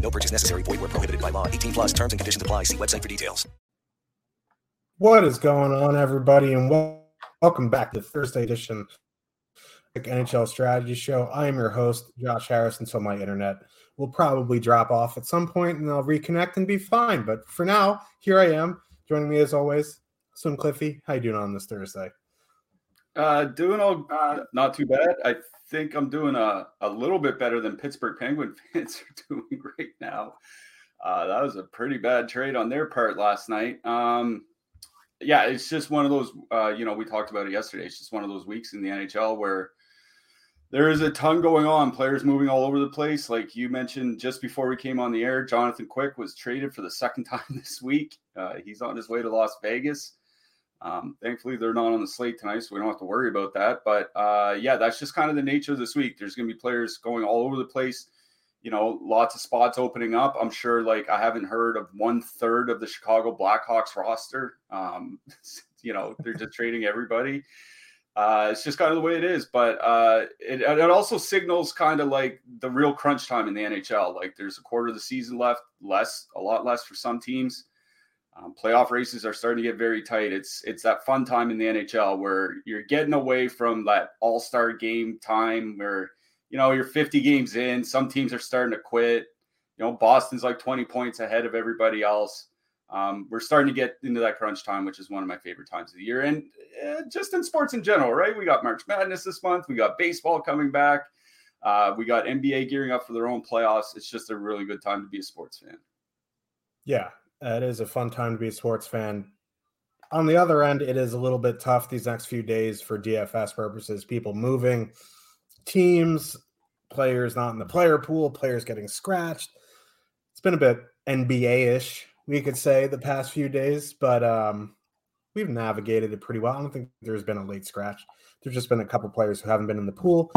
No purchase necessary. Void where prohibited by law. 18 plus terms and conditions apply. See website for details. What is going on, everybody, and welcome back to the Thursday edition of the NHL Strategy Show. I am your host, Josh Harris, until my internet will probably drop off at some point, and I'll reconnect and be fine. But for now, here I am. Joining me as always, Slim Cliffy. How you doing on this Thursday? Uh, doing all uh, not too bad. I think I'm doing a, a little bit better than Pittsburgh Penguin fans are doing right now. Uh, that was a pretty bad trade on their part last night. Um, yeah, it's just one of those. Uh, you know, we talked about it yesterday. It's just one of those weeks in the NHL where there is a ton going on. Players moving all over the place. Like you mentioned just before we came on the air, Jonathan Quick was traded for the second time this week. Uh, he's on his way to Las Vegas. Um, thankfully, they're not on the slate tonight, so we don't have to worry about that. But uh, yeah, that's just kind of the nature of this week. There's going to be players going all over the place. You know, lots of spots opening up. I'm sure, like, I haven't heard of one third of the Chicago Blackhawks roster. Um, you know, they're just trading everybody. Uh, it's just kind of the way it is. But uh, it, it also signals kind of like the real crunch time in the NHL. Like, there's a quarter of the season left, less, a lot less for some teams. Um, playoff races are starting to get very tight. It's it's that fun time in the NHL where you're getting away from that All Star game time where you know you're 50 games in. Some teams are starting to quit. You know, Boston's like 20 points ahead of everybody else. Um, we're starting to get into that crunch time, which is one of my favorite times of the year, and uh, just in sports in general, right? We got March Madness this month. We got baseball coming back. Uh, we got NBA gearing up for their own playoffs. It's just a really good time to be a sports fan. Yeah, it is a fun time to be a sports fan. On the other end, it is a little bit tough these next few days for DFS purposes. People moving, teams, players not in the player pool, players getting scratched. It's been a bit NBA ish, we could say, the past few days, but um, we've navigated it pretty well. I don't think there's been a late scratch. There's just been a couple players who haven't been in the pool.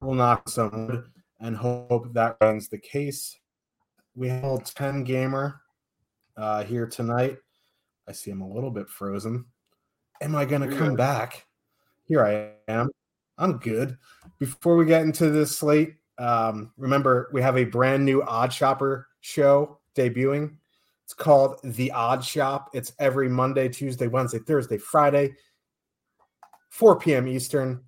We'll knock some and hope that remains the case. We held 10 gamer uh, here tonight. I see I'm a little bit frozen. Am I going to come Yeah. back? Here I am. I'm good. Before we get into this slate, um, remember we have a brand new OddsShopper show debuting. It's called The Odd Shop. It's every Monday, Tuesday, Wednesday, Thursday, Friday, 4 p.m. Eastern.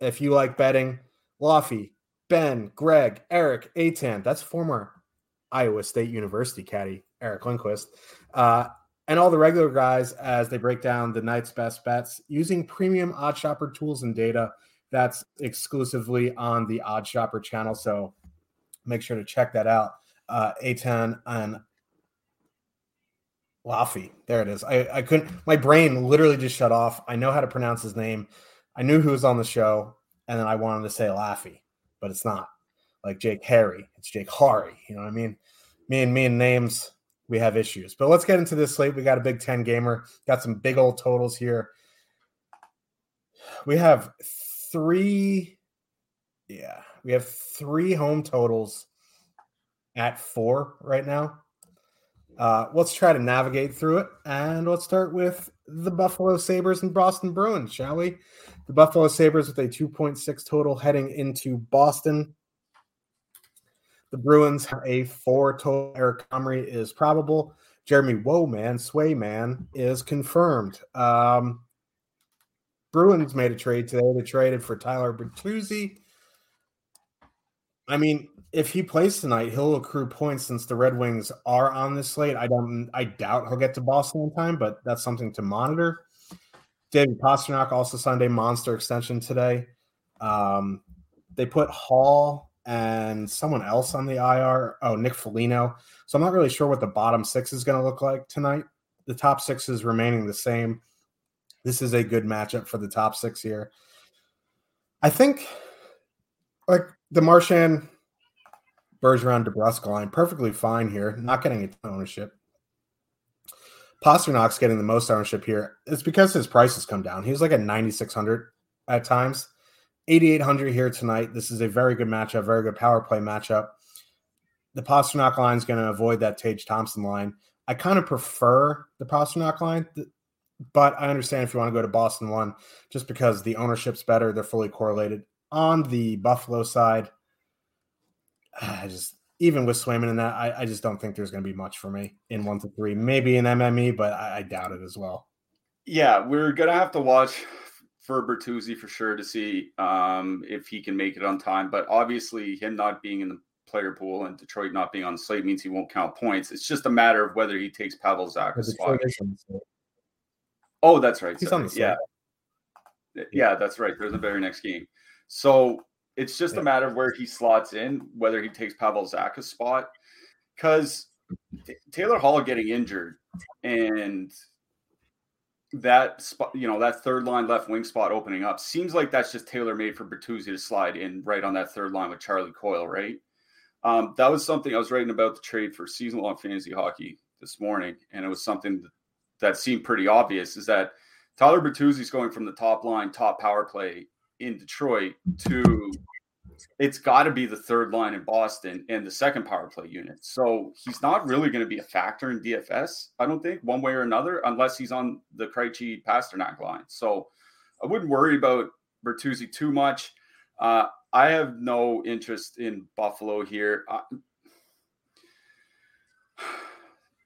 If you like betting, Laffy, Ben, Greg, Eric, Atan, that's former Iowa State University caddy Eric Lindquist, uh, and all the regular guys as they break down the night's best bets using premium OddsShopper tools and data. That's exclusively on the OddsShopper channel. So make sure to check that out. Uh, Atan and Laffy. There it is. I, I couldn't, my brain literally just shut off. I know how to pronounce his name. I knew who was on the show, and then I wanted to say Laffy, but it's not like Jake Harry. It's Jake Hari. You know what I mean? Me and me and names, we have issues. But let's get into this slate. We got a Big Ten gamer. Got some big old totals here. We have three. Yeah, we have three home totals at four right now. Uh, let's try to navigate through it, and let's start with the Buffalo Sabres and Boston Bruins, shall we? The Buffalo Sabres with a 2.6 total heading into Boston. The Bruins have a four total. Eric Comrie is probable. Jeremy Woman, Swayman is confirmed. Um, Bruins made a trade today. They traded for Tyler Bertuzzi. I mean, if he plays tonight, he'll accrue points since the Red Wings are on this slate. I don't, I doubt he'll get to Boston in time, but that's something to monitor. David Pastrnak also signed a monster extension today. Um, they put Hall and someone else on the IR. Oh, Nick Foligno. So I'm not really sure what the bottom six is going to look like tonight. The top six is remaining the same. This is a good matchup for the top six here. I think, like the Marchand, Bergeron, DeBrusk line, perfectly fine here. Not getting a ton ownership. Pastrnak's getting the most ownership here. It's because his price has come down. He's like at 9,600 at times. 8,800 here tonight. This is a very good matchup, very good power play matchup. The Pastrnak line is going to avoid that Tage Thompson line. I kind of prefer the Pastrnak line, but I understand if you want to go to Boston one, just because the ownership's better, they're fully correlated. On the Buffalo side, I just even with Swayman in that, I, I just don't think there's going to be much for me in one to three. Maybe in MME, but I, I doubt it as well. Yeah, we're gonna have to watch for Bertuzzi for sure to see um, if he can make it on time. But obviously, him not being in the player pool and Detroit not being on the slate means he won't count points. It's just a matter of whether he takes Pavel Zacha's spot. Oh, that's right. He's on the slate. yeah. Yeah, that's right. There's the very next game. So it's just yeah. a matter of where he slots in, whether he takes Pavel Zacha's spot. Because Taylor Hall getting injured and that spot, you know, that third line left wing spot opening up seems like that's just tailor made for Bertuzzi to slide in right on that third line with Charlie Coyle, right? Um, that was something I was writing about the trade for season long fantasy hockey this morning, and it was something that seemed pretty obvious is that Tyler Bertuzzi's going from the top line, top power play in Detroit to it's got to be the third line in Boston and the second power play unit. So he's not really going to be a factor in DFS, I don't think, one way or another, unless he's on the Krejci Pastrnak line. So I wouldn't worry about Bertuzzi too much. Uh, I have no interest in Buffalo here. Uh,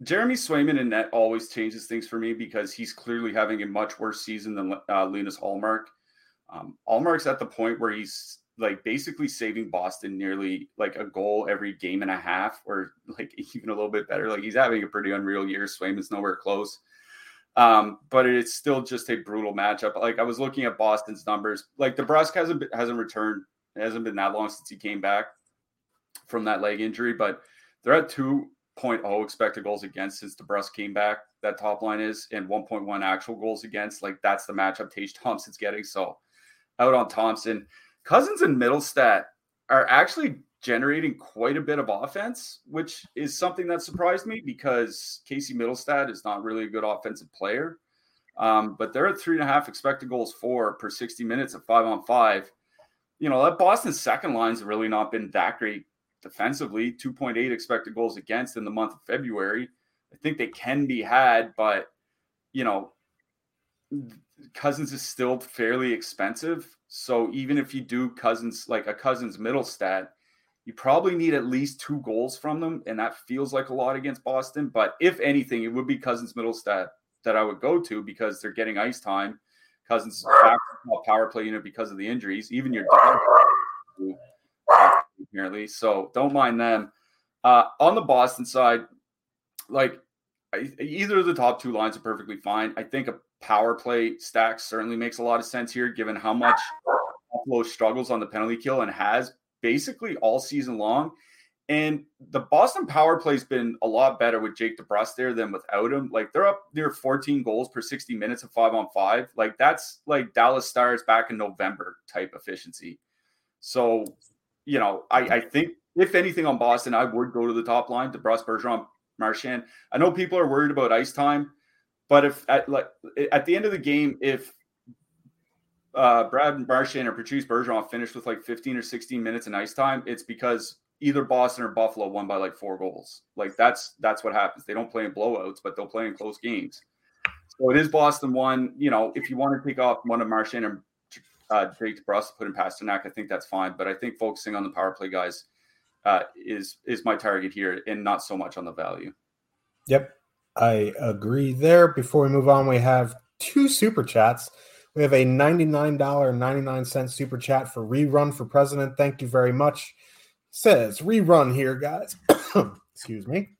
Jeremy Swayman in net always changes things for me because he's clearly having a much worse season than uh, Linus Ullmark. Um, Ullmark's at the point where he's like basically saving Boston nearly like a goal every game and a half, or like even a little bit better. Like he's having a pretty unreal year. Swayman's nowhere close. Um, but it's still just a brutal matchup. Like I was looking at Boston's numbers. Like DeBrusk hasn't hasn't returned. It hasn't been that long since he came back from that leg injury, but they're at 2.0 expected goals against since DeBrusk came back. That top line is and 1.1 actual goals against. Like that's the matchup Tage Thompson's getting. So out on Thompson. Cozens and Mittelstadt are actually generating quite a bit of offense, which is something that surprised me because Casey Mittelstadt is not really a good offensive player. Um, but they're at three and a half expected goals for per 60 minutes at five on five. You know, that Boston second line's really not been that great defensively, 2.8 expected goals against in the month of February. I think they can be had, but, you know, Cozens is still fairly expensive. So even if you do Cozens, like a Cozens Mittelstadt, you probably need at least two goals from them, and that feels like a lot against Boston. But if anything, it would be Cozens Mittelstadt that I would go to because they're getting ice time. Cozens power play unit because of the injuries. Even your dog, apparently. So don't mind them. Uh, on the Boston side, like either of the top two lines are perfectly fine. I think a power play stack certainly makes a lot of sense here, given how much Buffalo struggles on the penalty kill and has basically all season long. And the Boston power play's been a lot better with Jake DeBrusk there than without him. Like they're up near 14 goals per 60 minutes of five on five. Like that's like Dallas Stars back in November type efficiency. So, you know, I, I think if anything on Boston, I would go to the top line, DeBrusk, Bergeron, Marchand. I know people are worried about ice time. But if at like at the end of the game, if uh, Brad Marchand or Patrice Bergeron finished with like 15 or 16 minutes in ice time, it's because either Boston or Buffalo won by like four goals. Like that's that's what happens. They don't play in blowouts, but they'll play in close games. So it is Boston one. You know, if you want to take off one of Marchand and uh, Drake DeBrusk to put in Pastrnak, I think that's fine. But I think focusing on the power play guys uh, is is my target here, and not so much on the value. Yep. I agree there. Before we move on, we have two super chats. We have a $99.99 super chat for Rerun for President. Thank you very much. says rerun here, guys. Excuse me.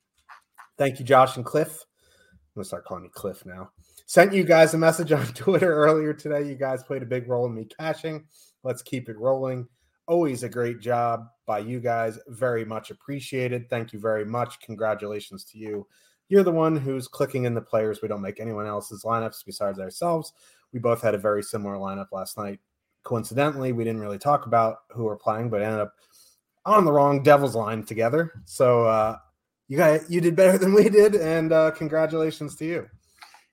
Thank you, Josh and Cliff. I'm gonna start calling you Cliff now. Sent you guys a message on Twitter earlier today. You guys played a big role in me cashing. Let's keep it rolling. Always a great job by you guys. Very much appreciated. Thank you very much. Congratulations to you. You're the one who's clicking in the players. We don't make anyone else's lineups besides ourselves. We both had a very similar lineup last night. Coincidentally, we didn't really talk about who we're playing, but ended up on the wrong Devils line together. So uh, you got you did better than we did, and uh, congratulations to you.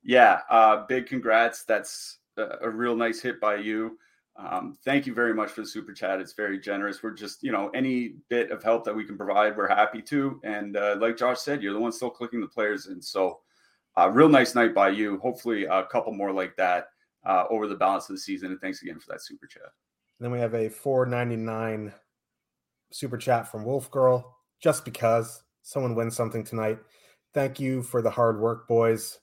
Yeah, uh, big congrats. That's a, a real nice hit by you. Um, thank you very much for the super chat. It's very generous. We're just, you know, any bit of help that we can provide, we're happy to. And uh, like Josh said, you're the one still clicking the players in. So, uh, real nice night by you. Hopefully, a couple more like that uh, over the balance of the season. And thanks again for that super chat. then we have a 499 super chat from Wolf Girl. Just because someone wins something tonight. Thank you for the hard work, boys.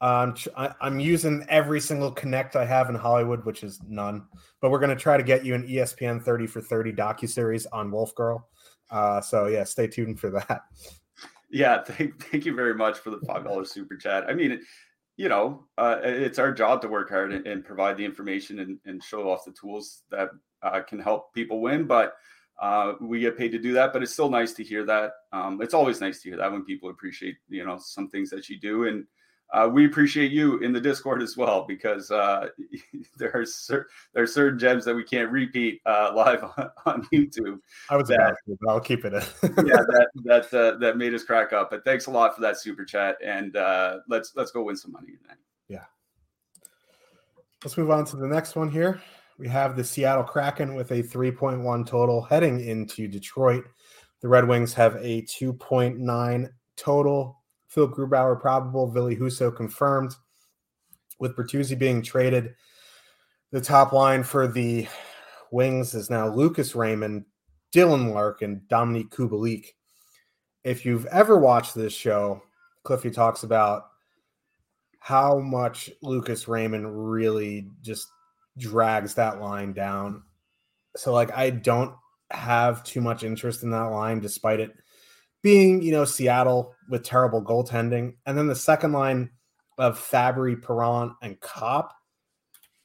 Um, I, am using every single connect I have in Hollywood, which is none. But we're going to try to get you an ESPN 30 for 30 docu series on Wolf Girl. Uh, so yeah, stay tuned for that. Yeah, thank, thank you very much for the five dollars super chat. I mean, you know, uh, it's our job to work hard and, and provide the information and, and, show off the tools that uh, can help people win. But uh, we get paid to do that. But it's still nice to hear that. Um, it's always nice to hear that when people appreciate, you know, some things that you do and uh, we appreciate you in the Discord as well because uh, there are cer- there are certain gems that we can't repeat uh, live on, on, YouTube. I was that, but I'll keep it. yeah, that that uh, that made us crack up. But thanks a lot for that super chat, and uh, let's let's go win some money tonight. Yeah. Let's move on to the next one here. We have the Seattle Kraken with a 3.1 total heading into Detroit. The Red Wings have a 2.9 total Phil Grubauer probable, Ville Husso confirmed. With Bertuzzi being traded, the top line for the Wings is now Lucas Raymond, Dylan Larkin, and Dominik Kubalik. If you've ever watched this show, Cliffy talks about how much Lucas Raymond really just drags that line down. So, like, I don't have too much interest in that line, despite it being, you know, Seattle with terrible goaltending. And then the second line of Fabbri, Perron, and Copp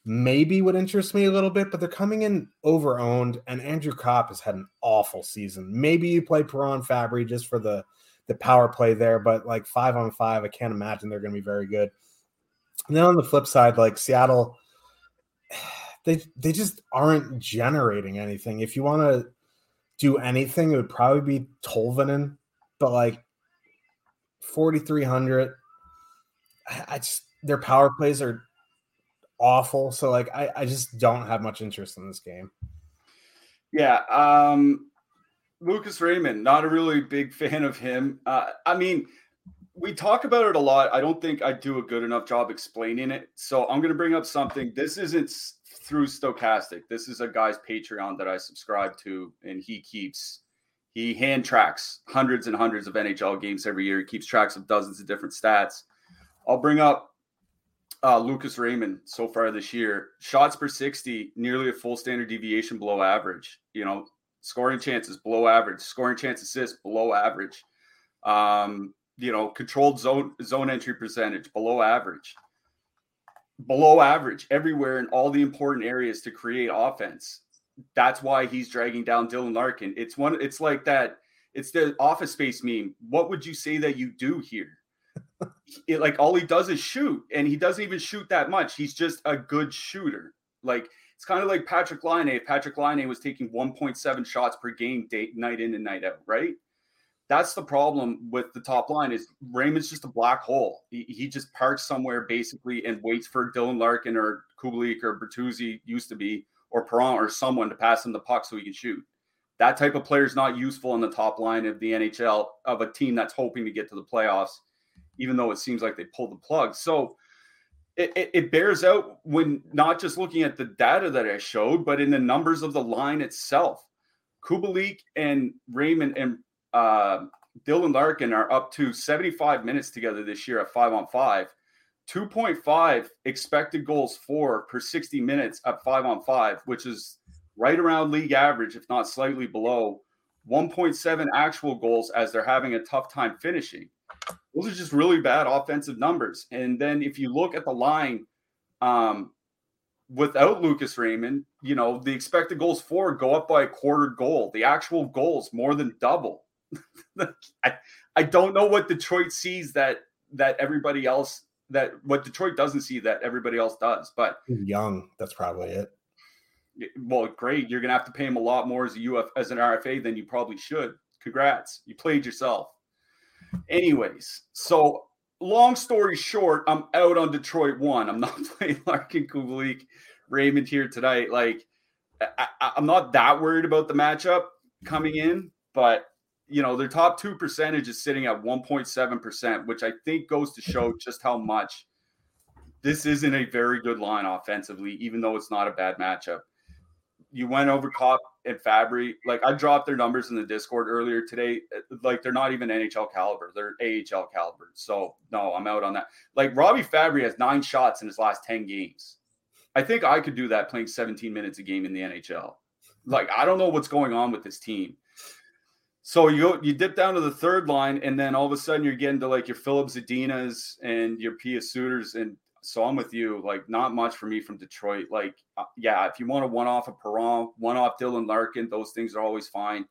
maybe would interest me a little bit, but they're coming in over owned. And Andrew Copp has had an awful season. Maybe you play Perron, Fabbri just for the the power play there, but like five on five, I can't imagine they're to be very good. And then on the flip side, like Seattle, they they just aren't generating anything. If you want to do anything, it would probably be Tolvanen but like 4,300, I just, their power plays are awful. So like, I, I just don't have much interest in this game. Yeah. Um, Lucas Raymond, not a really big fan of him. Uh, I mean, we talk about it a lot. I don't think I do a good enough job explaining it. So I'm going to bring up something. This isn't through Stokastic. This is a guy's Patreon that I subscribe to, and he keeps he hand tracks hundreds and hundreds of NHL games every year. He keeps tracks of dozens of different stats. I'll bring up uh, Lucas Raymond so far this year. Shots per 60, nearly a full standard deviation below average. You know, scoring chances below average, scoring chance assists below average. Um, you know, controlled zone zone entry percentage below average. Below average everywhere in all the important areas to create offense that's why he's dragging down Dylan Larkin. It's one. It's like that. It's the Office Space meme. What would you say that you do here? it, like all he does is shoot, and he doesn't even shoot that much. He's just a good shooter. Like it's kind of like Patrik Laine. If Patrik Laine was taking 1.7 shots per game, day, night in and night out, right? That's the problem with the top line. Is Raymond's just a black hole. He, he just parks somewhere basically and waits for Dylan Larkin or Kubalik or Bertuzzi used to be or Perron or someone to pass him the puck so he can shoot. That type of player is not useful in the top line of the NHL of a team that's hoping to get to the playoffs, even though it seems like they pulled the plug. So it, it, it bears out when not just looking at the data that I showed, but in the numbers of the line itself. Kubalik and Raymond and uh, Dylan Larkin are up to 75 minutes together this year at five on five. 2.5 expected goals for per 60 minutes at five on five, which is right around league average, if not slightly below. 1.7 actual goals as they're having a tough time finishing. Those are just really bad offensive numbers. And then if you look at the line, um, without Lucas Raymond, you know, the expected goals for go up by a quarter goal. The actual goals more than double. I, I don't know what Detroit sees that that everybody else that what Detroit doesn't see that everybody else does. But young, that's probably it. Well, great. You're gonna have to pay him a lot more as a UF as an RFA than you probably should. Congrats. You played yourself. Anyways, so long story short, I'm out on Detroit one. I'm not playing Larkin Kubalik Raymond here tonight. Like, I, am not that worried about the matchup coming in, but you know, their top two percentage is sitting at 1.7%, which I think goes to show just how much this isn't a very good line offensively, even though it's not a bad matchup. You went over Copp and Fabbri. Like I dropped their numbers in the Discord earlier today. Like they're not even NHL caliber; they're AHL caliber. So no, I'm out on that. Like Robbie Fabbri has nine shots in his last ten games. I think I could do that playing 17 minutes a game in the NHL. Like I don't know what's going on with this team. So you you dip down to the third line, and then all of a sudden you're getting to like your Filip Zadinas and your Pius Suters, and so I'm with you. Like not much for me from Detroit. Like uh, yeah, if you want to one off a Perron, one off Dylan Larkin, those things are always fine.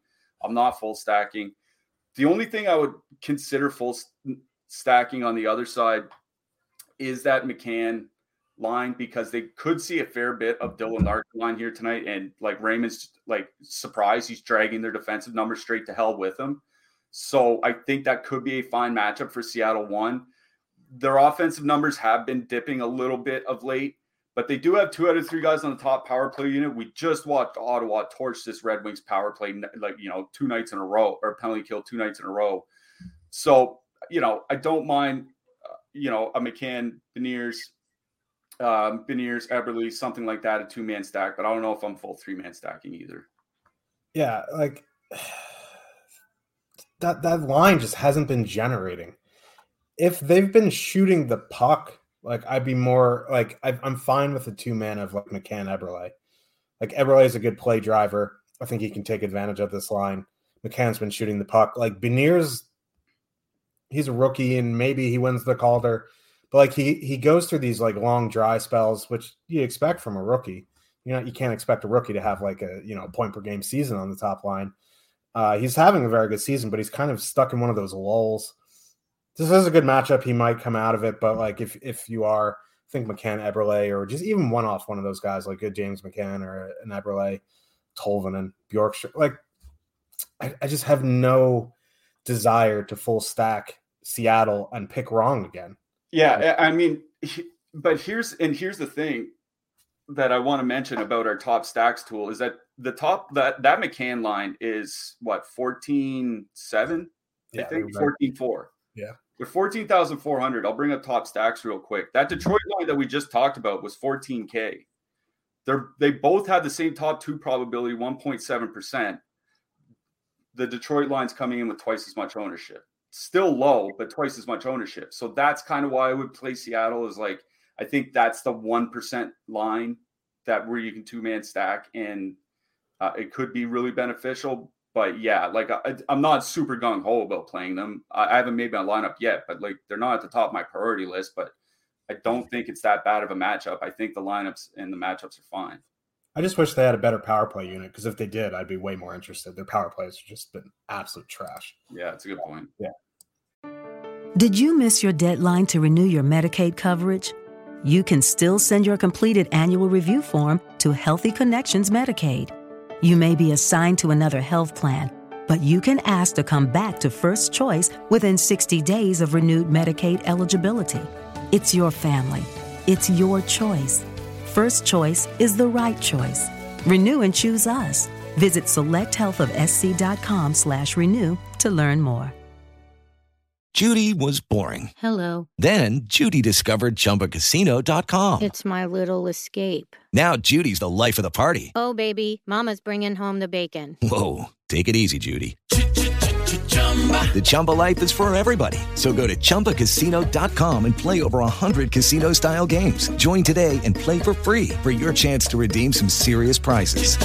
I'm not full stacking. The only thing I would consider full stacking on the other side is that McCann line because they could see a fair bit of Dylan Larkin line here tonight. And like Raymond's like surprised he's dragging their defensive numbers straight to hell with him. So I think that could be a fine matchup for Seattle one. Their offensive numbers have been dipping a little bit of late, but they do have two out of three guys on the top power play unit. We just watched Ottawa torch this Red Wings power play like you know two nights in a row or penalty kill two nights in a row. So you know I don't mind uh, you know a McCann Beniers um, Beniers, Eberle, something like that, a two man stack. But I don't know if I'm full three man stacking either. Yeah, like that that line just hasn't been generating. If they've been shooting the puck, like I'd be more like I, am fine with the two man of like McCann Eberle. Like Eberle is a good play driver. I think he can take advantage of this line. McCann's been shooting the puck. Like Beniers, he's a rookie and maybe he wins the Calder but like he he goes through these like long dry spells, which you expect from a rookie. You know, you can't expect a rookie to have like a you know point per game season on the top line. Uh, he's having a very good season, but he's kind of stuck in one of those lulls. This is a good matchup. He might come out of it, but like if if you are, I think McCann, Eberle, or just even one off one of those guys like a James McCann or an Eberle, Tolvanen Bjorkstrand, like I, I just have no desire to full stack Seattle and pick wrong again. Yeah, I mean, but here's and here's the thing that I want to mention about our top stacks tool is that the top that that McCann line is what 14 7 yeah, I think 14 4 yeah. With 14,400 I'll bring up top stacks real quick. That Detroit line that we just talked about was 14k they're they both had the same top two probability 1.7 percent. The Detroit line's coming in with twice as much ownership still low, but twice as much ownership. So that's kind of why I would play Seattle is like I think that's the one percent line that where you can two man stack, and uh, it could be really beneficial. But yeah, like I, am not super gung ho about playing them. I, I haven't made my lineup yet, but like they're not at the top of my priority list. But I don't think it's that bad of a matchup. I think the lineups and the matchups are fine. I just wish they had a better power play unit because if they did, I'd be way more interested. Their power plays have just been absolute trash. Yeah, it's a good point. Yeah. Did you miss your deadline to renew your Medicaid coverage? You can still send your completed annual review form to Healthy Connections Medicaid. You may be assigned to another health plan, but you can ask to come back to First Choice within 60 days of renewed Medicaid eligibility. It's your family. It's your choice. First Choice is the right choice. Renew and choose us. Visit selecthealthofsc.com slash renew to learn more. Judy was boring. Hello. Then Judy discovered ChumbaCasino.com. It's my little escape. Now Judy's the life of the party. Oh, baby, mama's bringing home the bacon. Whoa, take it easy, Judy. The Chumba life is for everybody. So go to ChumbaCasino.com and play over 100 casino-style games. Join today and play for free for your chance to redeem some serious prizes.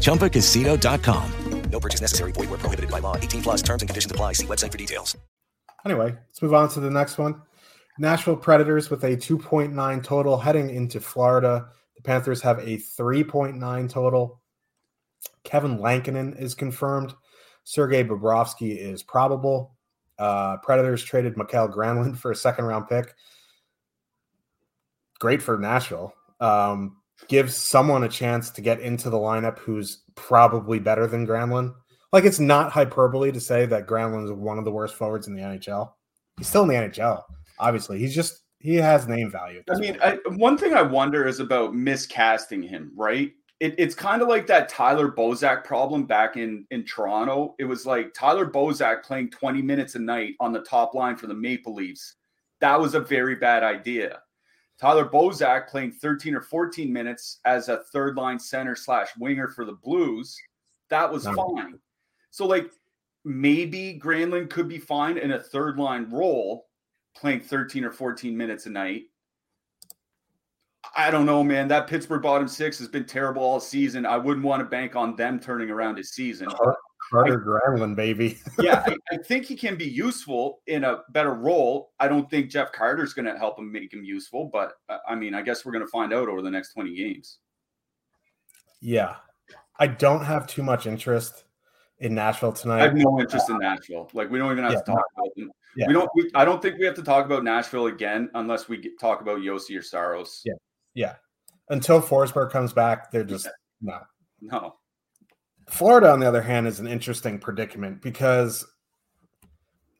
ChumbaCasino.com. No purchase necessary. Void where prohibited by law. 18 plus terms and conditions apply. See website for details. Anyway, let's move on to the next one. Nashville Predators with a 2.9 total heading into Florida. The Panthers have a 3.9 total. Kevin Lankinen is confirmed. Sergei Bobrovsky is probable. Uh, Predators traded Mikael Granlund for a second round pick. Great for Nashville. Um, gives someone a chance to get into the lineup who's probably better than Granlund. Like it's not hyperbole to say that Granlund is one of the worst forwards in the NHL. He's still in the NHL. Obviously, he's just he has name value. I mean, I, one thing I wonder is about miscasting him. Right? It, it's kind of like that Tyler Bozak problem back in in Toronto. It was like Tyler Bozak playing 20 minutes a night on the top line for the Maple Leafs. That was a very bad idea. Tyler Bozak playing 13 or 14 minutes as a third line center slash winger for the Blues. That was No. fine. So, like, maybe Granlund could be fine in a third line role playing 13 or 14 minutes a night. I don't know, man. That Pittsburgh bottom six has been terrible all season. I wouldn't want to bank on them turning around his season. Carter Granlund, baby. yeah, I, I think he can be useful in a better role. I don't think Jeff Carter's going to help him make him useful, but uh, I mean, I guess we're going to find out over the next 20 games. yeah. I don't have too much interest in Nashville tonight. I have no interest in Nashville. Like, we don't even have Yeah, to talk about them. Yeah. We don't. We, I don't think we have to talk about Nashville again unless we get, talk about Juuse Saros. Yeah. Yeah. Until Forsberg comes back, they're just no. No. Florida, on the other hand, is an interesting predicament because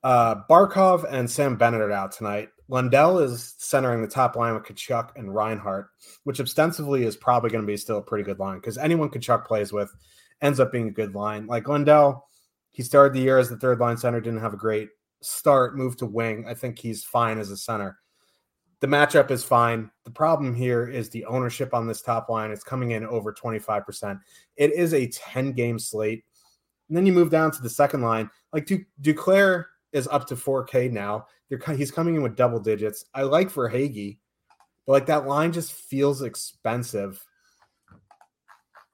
uh, Barkov and Sam Bennett are out tonight. Lundell is centering the top line with Tkachuk and Reinhart, which ostensibly is probably going to be still a pretty good line because anyone Tkachuk plays with ends up being a good line. Like Lundell, he started the year as the third line center, didn't have a great start, moved to wing. I think he's fine as a center. The matchup is fine. The problem here is the ownership on this top line. It's coming in over 25%. It is a 10 game slate. And then you move down to the second line. Like Du- Duclair is up to 4K now. He's coming in with double digits. I like for Verhaeghe, but like that line just feels expensive.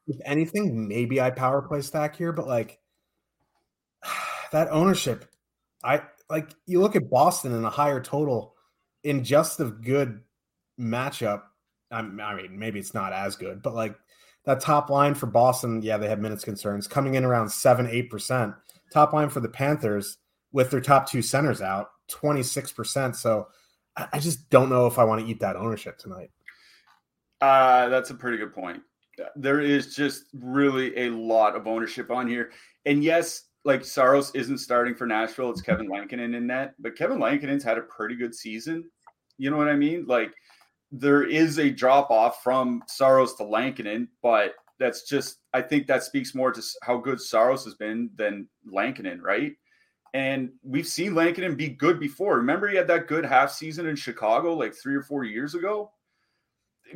If anything, maybe I power play stack here, but like that ownership, I like you look at Boston in a higher total in just a good matchup. I mean, maybe it's not as good, but like that top line for Boston, yeah, they have minutes concerns coming in around seven, eight percent. Top line for the Panthers with their top two centers out, 26%. So I I just don't know if I want to eat that ownership tonight. Uh, that's a pretty good point. There is just really a lot of ownership on here. And yes, like Saros isn't starting for Nashville. It's Kevin Lankinen in that, but Kevin Lankinen's had a pretty good season. You know what I mean? Like there is a drop off from Saros to Lankinen, but that's just I think that speaks more to how good Saros has been than Lankinen, right? And we've seen Lankinen be good before. Remember, he had that good half season in Chicago like three or four years ago.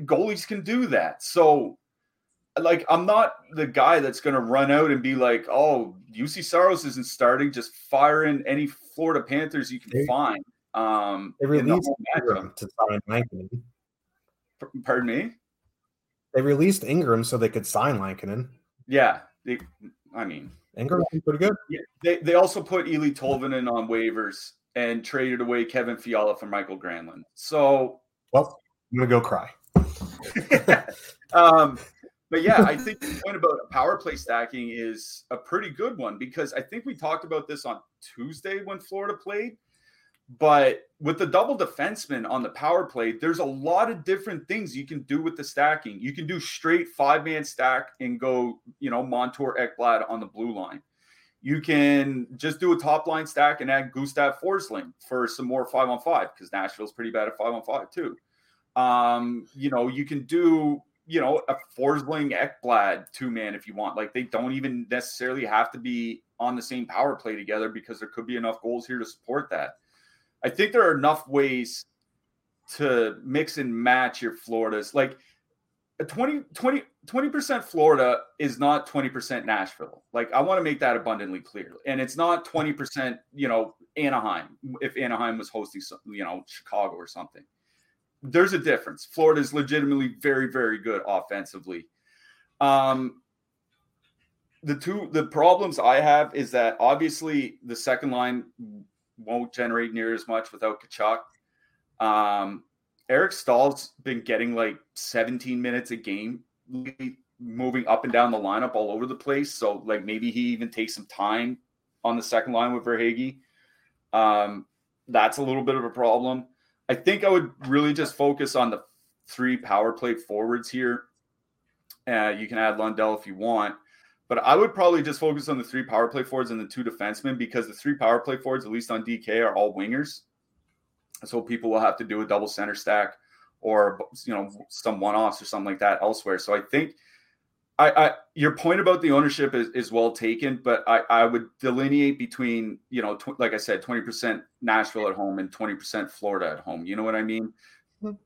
Goalies can do that. So, like, I'm not the guy that's going to run out and be like, "Oh, Juuse Saros isn't starting. Just fire in any Florida Panthers you can find." Um, They in the released. Ingram to sign Lankinen. Pardon me. They released Ingram so they could sign Lankinen. Yeah, they, I mean, Ingram's pretty good. Yeah, they they also put Eeli Tolvanen on waivers and traded away Kevin Fiala for Michael Granlund. So, Well, I'm gonna go cry. um, but yeah, I think the point about power play stacking is a pretty good one because I think we talked about this on Tuesday when Florida played. But with the double defenseman on the power play, there's a lot of different things you can do with the stacking. You can do straight five man stack and go, you know, Montour Ekblad on the blue line. You can just do a top line stack and add Gustav Forsling for some more five on five because Nashville's pretty bad at five on five too. Um, you know, you can do, you know, a Forsling Ekblad two man if you want. Like they don't even necessarily have to be on the same power play together because there could be enough goals here to support that. I think there are enough ways to mix and match your Floridas. Like a 20, 20, 20% Florida is not 20% Nashville. Like I want to make that abundantly clear. And it's not 20%, you know, Anaheim, if Anaheim was hosting, some, you know, Chicago or something. There's a difference. Florida is legitimately very, very good offensively. Um, the two the problems I have is that obviously the second line won't generate near as much without Tkachuk. Um, Eric Staal's been getting like 17 minutes a game, moving up and down the lineup all over the place. So like maybe he even takes some time on the second line with Verhaeghe. Um, that's a little bit of a problem. I think I would really just focus on the three power play forwards here. Uh, you can add Lundell if you want, but I would probably just focus on the three power play forwards and the two defensemen because the three power play forwards, at least on DK, are all wingers. So people will have to do a double center stack or you know some one offs or something like that elsewhere. So I think I, I, your point about the ownership is, is well taken, but I, I would delineate between you know tw- like I said, twenty percent Nashville at home and twenty percent Florida at home. You know what I mean?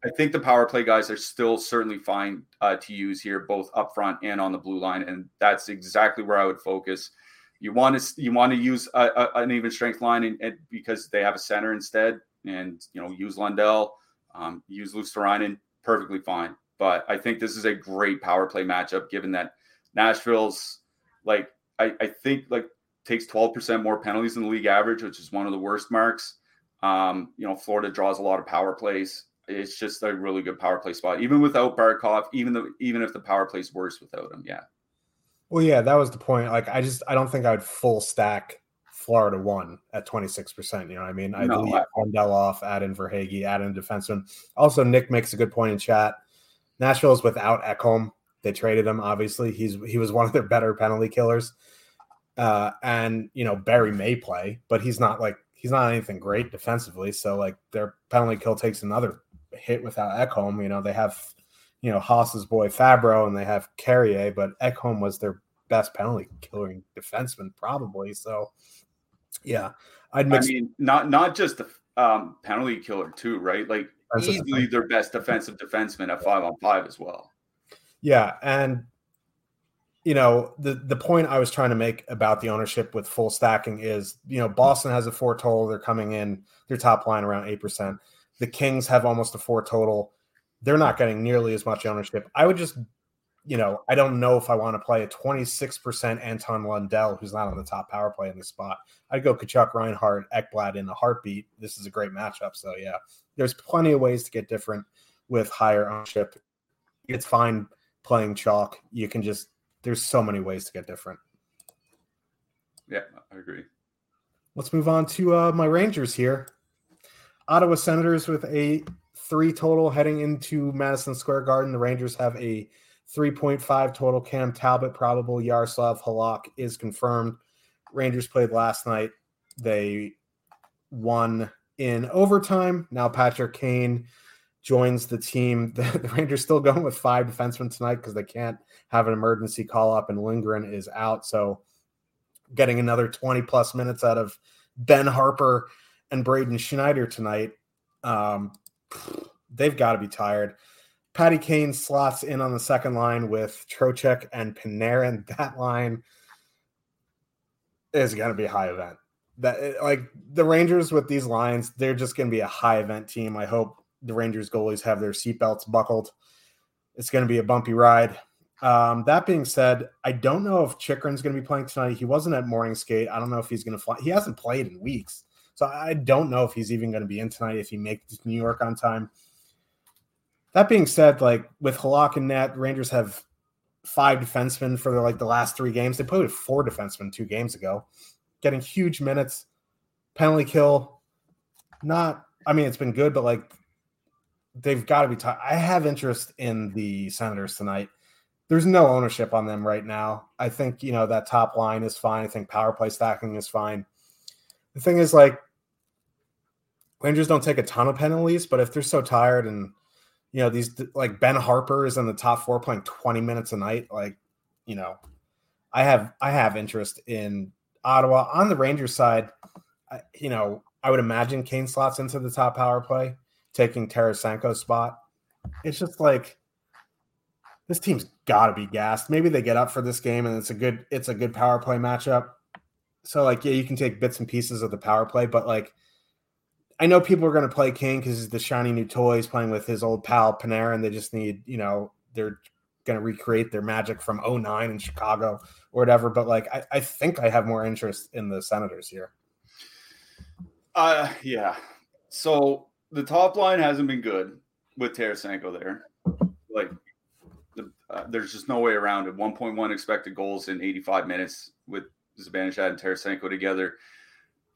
I think the power play guys are still certainly fine uh, to use here, both up front and on the blue line, and that's exactly where I would focus. You want to you want to use a, a, an even strength line, and, and, because they have a center instead, and you know use Lundell, um, use Luostarinen, perfectly fine. But I think this is a great power play matchup, given that Nashville's like I, I think like takes 12% more penalties than the league average, which is one of the worst marks. Um, you know, Florida draws a lot of power plays. It's just a really good power play spot, even without Barkov, even though even if the power plays worse without him. Yeah. Well, yeah, that was the point. Like, I just I don't think I would full stack Florida one at 26%. You know what I mean? I'd no, leave I, off, add in Verhaeghe, add in defenseman. Also, Nick makes a good point in chat. Nashville is without Ekholm. They traded him. Obviously, he's he was one of their better penalty killers. Uh, and you know Barrie may play, but he's not like he's not anything great defensively. So like their penalty kill takes another hit without Ekholm. You know they have you know Haas's boy Fabbro and they have Carrier, but Ekholm was their best penalty killing defenseman probably. So yeah, I'd mix- I mean not not just the um, penalty killer too, right? Like easily their best defensive defenseman at five on five as well. Yeah, and you know the the point I was trying to make about the ownership with full stacking is you know Boston has a four total. They're coming in their top line around eight percent. The Kings have almost a four total. They're not getting nearly as much ownership. I would just you know, I don't know if I want to play a 26% Anton Lundell, who's not on the top power play in the spot. I'd go Tkachuk, Reinhart, Ekblad in a heartbeat. This is a great matchup. So, yeah, there's plenty of ways to get different with higher ownership. It's fine playing chalk. You can just, there's so many ways to get different. Yeah, I agree. Let's move on to uh, my Rangers here. Ottawa Senators with a three total heading into Madison Square Garden. The Rangers have a 3.5 total. Cam Talbot probable. Yaroslav Halak is confirmed. Rangers played last night. They won in overtime. Now Patrick Kane joins the team. The, the Rangers still going with five defensemen tonight because they can't have an emergency call up, and Lindgren is out. So getting another 20 plus minutes out of Ben Harpur and Braden Schneider tonight. Um, they've got to be tired. Patty Kane slots in on the second line with Trocheck and Panarin. That line is going to be a high event. That like the Rangers with these lines, they're just going to be a high event team. I hope the Rangers goalies have their seatbelts buckled. It's going to be a bumpy ride. Um, that being said, I don't know if Chychrun's going to be playing tonight. He wasn't at morning skate. I don't know if he's going to fly. He hasn't played in weeks, so I don't know if he's even going to be in tonight if he makes New York on time. That being said, like with Halak and net, Rangers have five defensemen for the, like the last three games. They played four defensemen two games ago, getting huge minutes. Penalty kill, not. I mean, it's been good, but like they've got to be. T- I have interest in the Senators tonight. There's no ownership on them right now. I think you know that top line is fine. I think power play stacking is fine. The thing is, like Rangers don't take a ton of penalties, but if they're so tired and you know, these like Ben Harpur is in the top four playing 20 minutes a night. Like, you know, I have I have interest in Ottawa on the Rangers side. I, you know, I would imagine Kane slots into the top power play, taking Tarasenko's spot. It's just like this team's got to be gassed. Maybe they get up for this game and it's a good it's a good power play matchup. So like yeah, you can take bits and pieces of the power play, but like I know people are going to play King because the shiny new toy. He's playing with his old pal Panarin, and They just need, you know, they're going to recreate their magic from 09 in Chicago or whatever. But like, I, I think I have more interest in the Senators here. Uh, yeah. So the top line hasn't been good with Tarasenko there. Like, the, uh, there's just no way around it. 1.1 expected goals in 85 minutes with Zibanejad and Tarasenko together.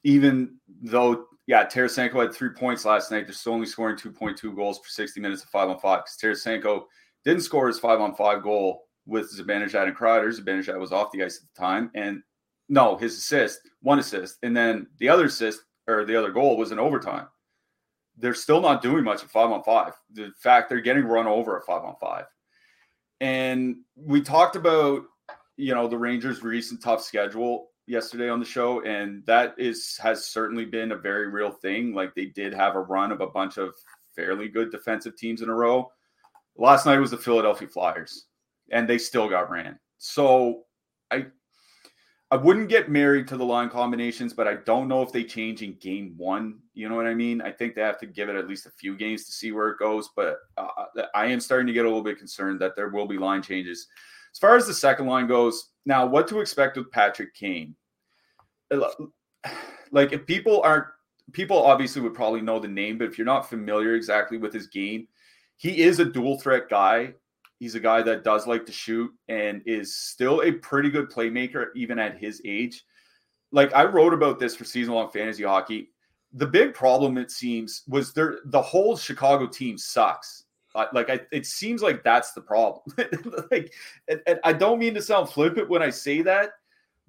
Even though, yeah, Tarasenko had three points last night, they're still only scoring 2.2 goals per 60 minutes of five on five because Tarasenko didn't score his five on five goal with Zibanejad and Kreider. Zibanejad was off the ice at the time. And no, his assist, one assist. And then the other assist or the other goal was in overtime. They're still not doing much at five on five. The fact they're getting run over at five on five. And we talked about, you know, the Rangers' recent tough schedule yesterday on the show, and that is has certainly been a very real thing. Like they did have a run of a bunch of fairly good defensive teams in a row. Last night was the Philadelphia Flyers, and they still got ran. So I I wouldn't get married to the line combinations, but I don't know if they change in game one. You know what I mean? I think they have to give it at least a few games to see where it goes. But uh, I am starting to get a little bit concerned that there will be line changes. As far as the second line goes, now what to expect with Patrick Kane? Like, if people aren't, people obviously would probably know the name, but if you're not familiar exactly with his game, he is a dual threat guy He's a guy that does like to shoot and is still a pretty good playmaker, even at his age. Like I wrote about this for season long fantasy hockey. The big problem, it seems, was there the whole Chicago team sucks. Like I, it seems like that's the problem. like, and, and I don't mean to sound flippant when I say that,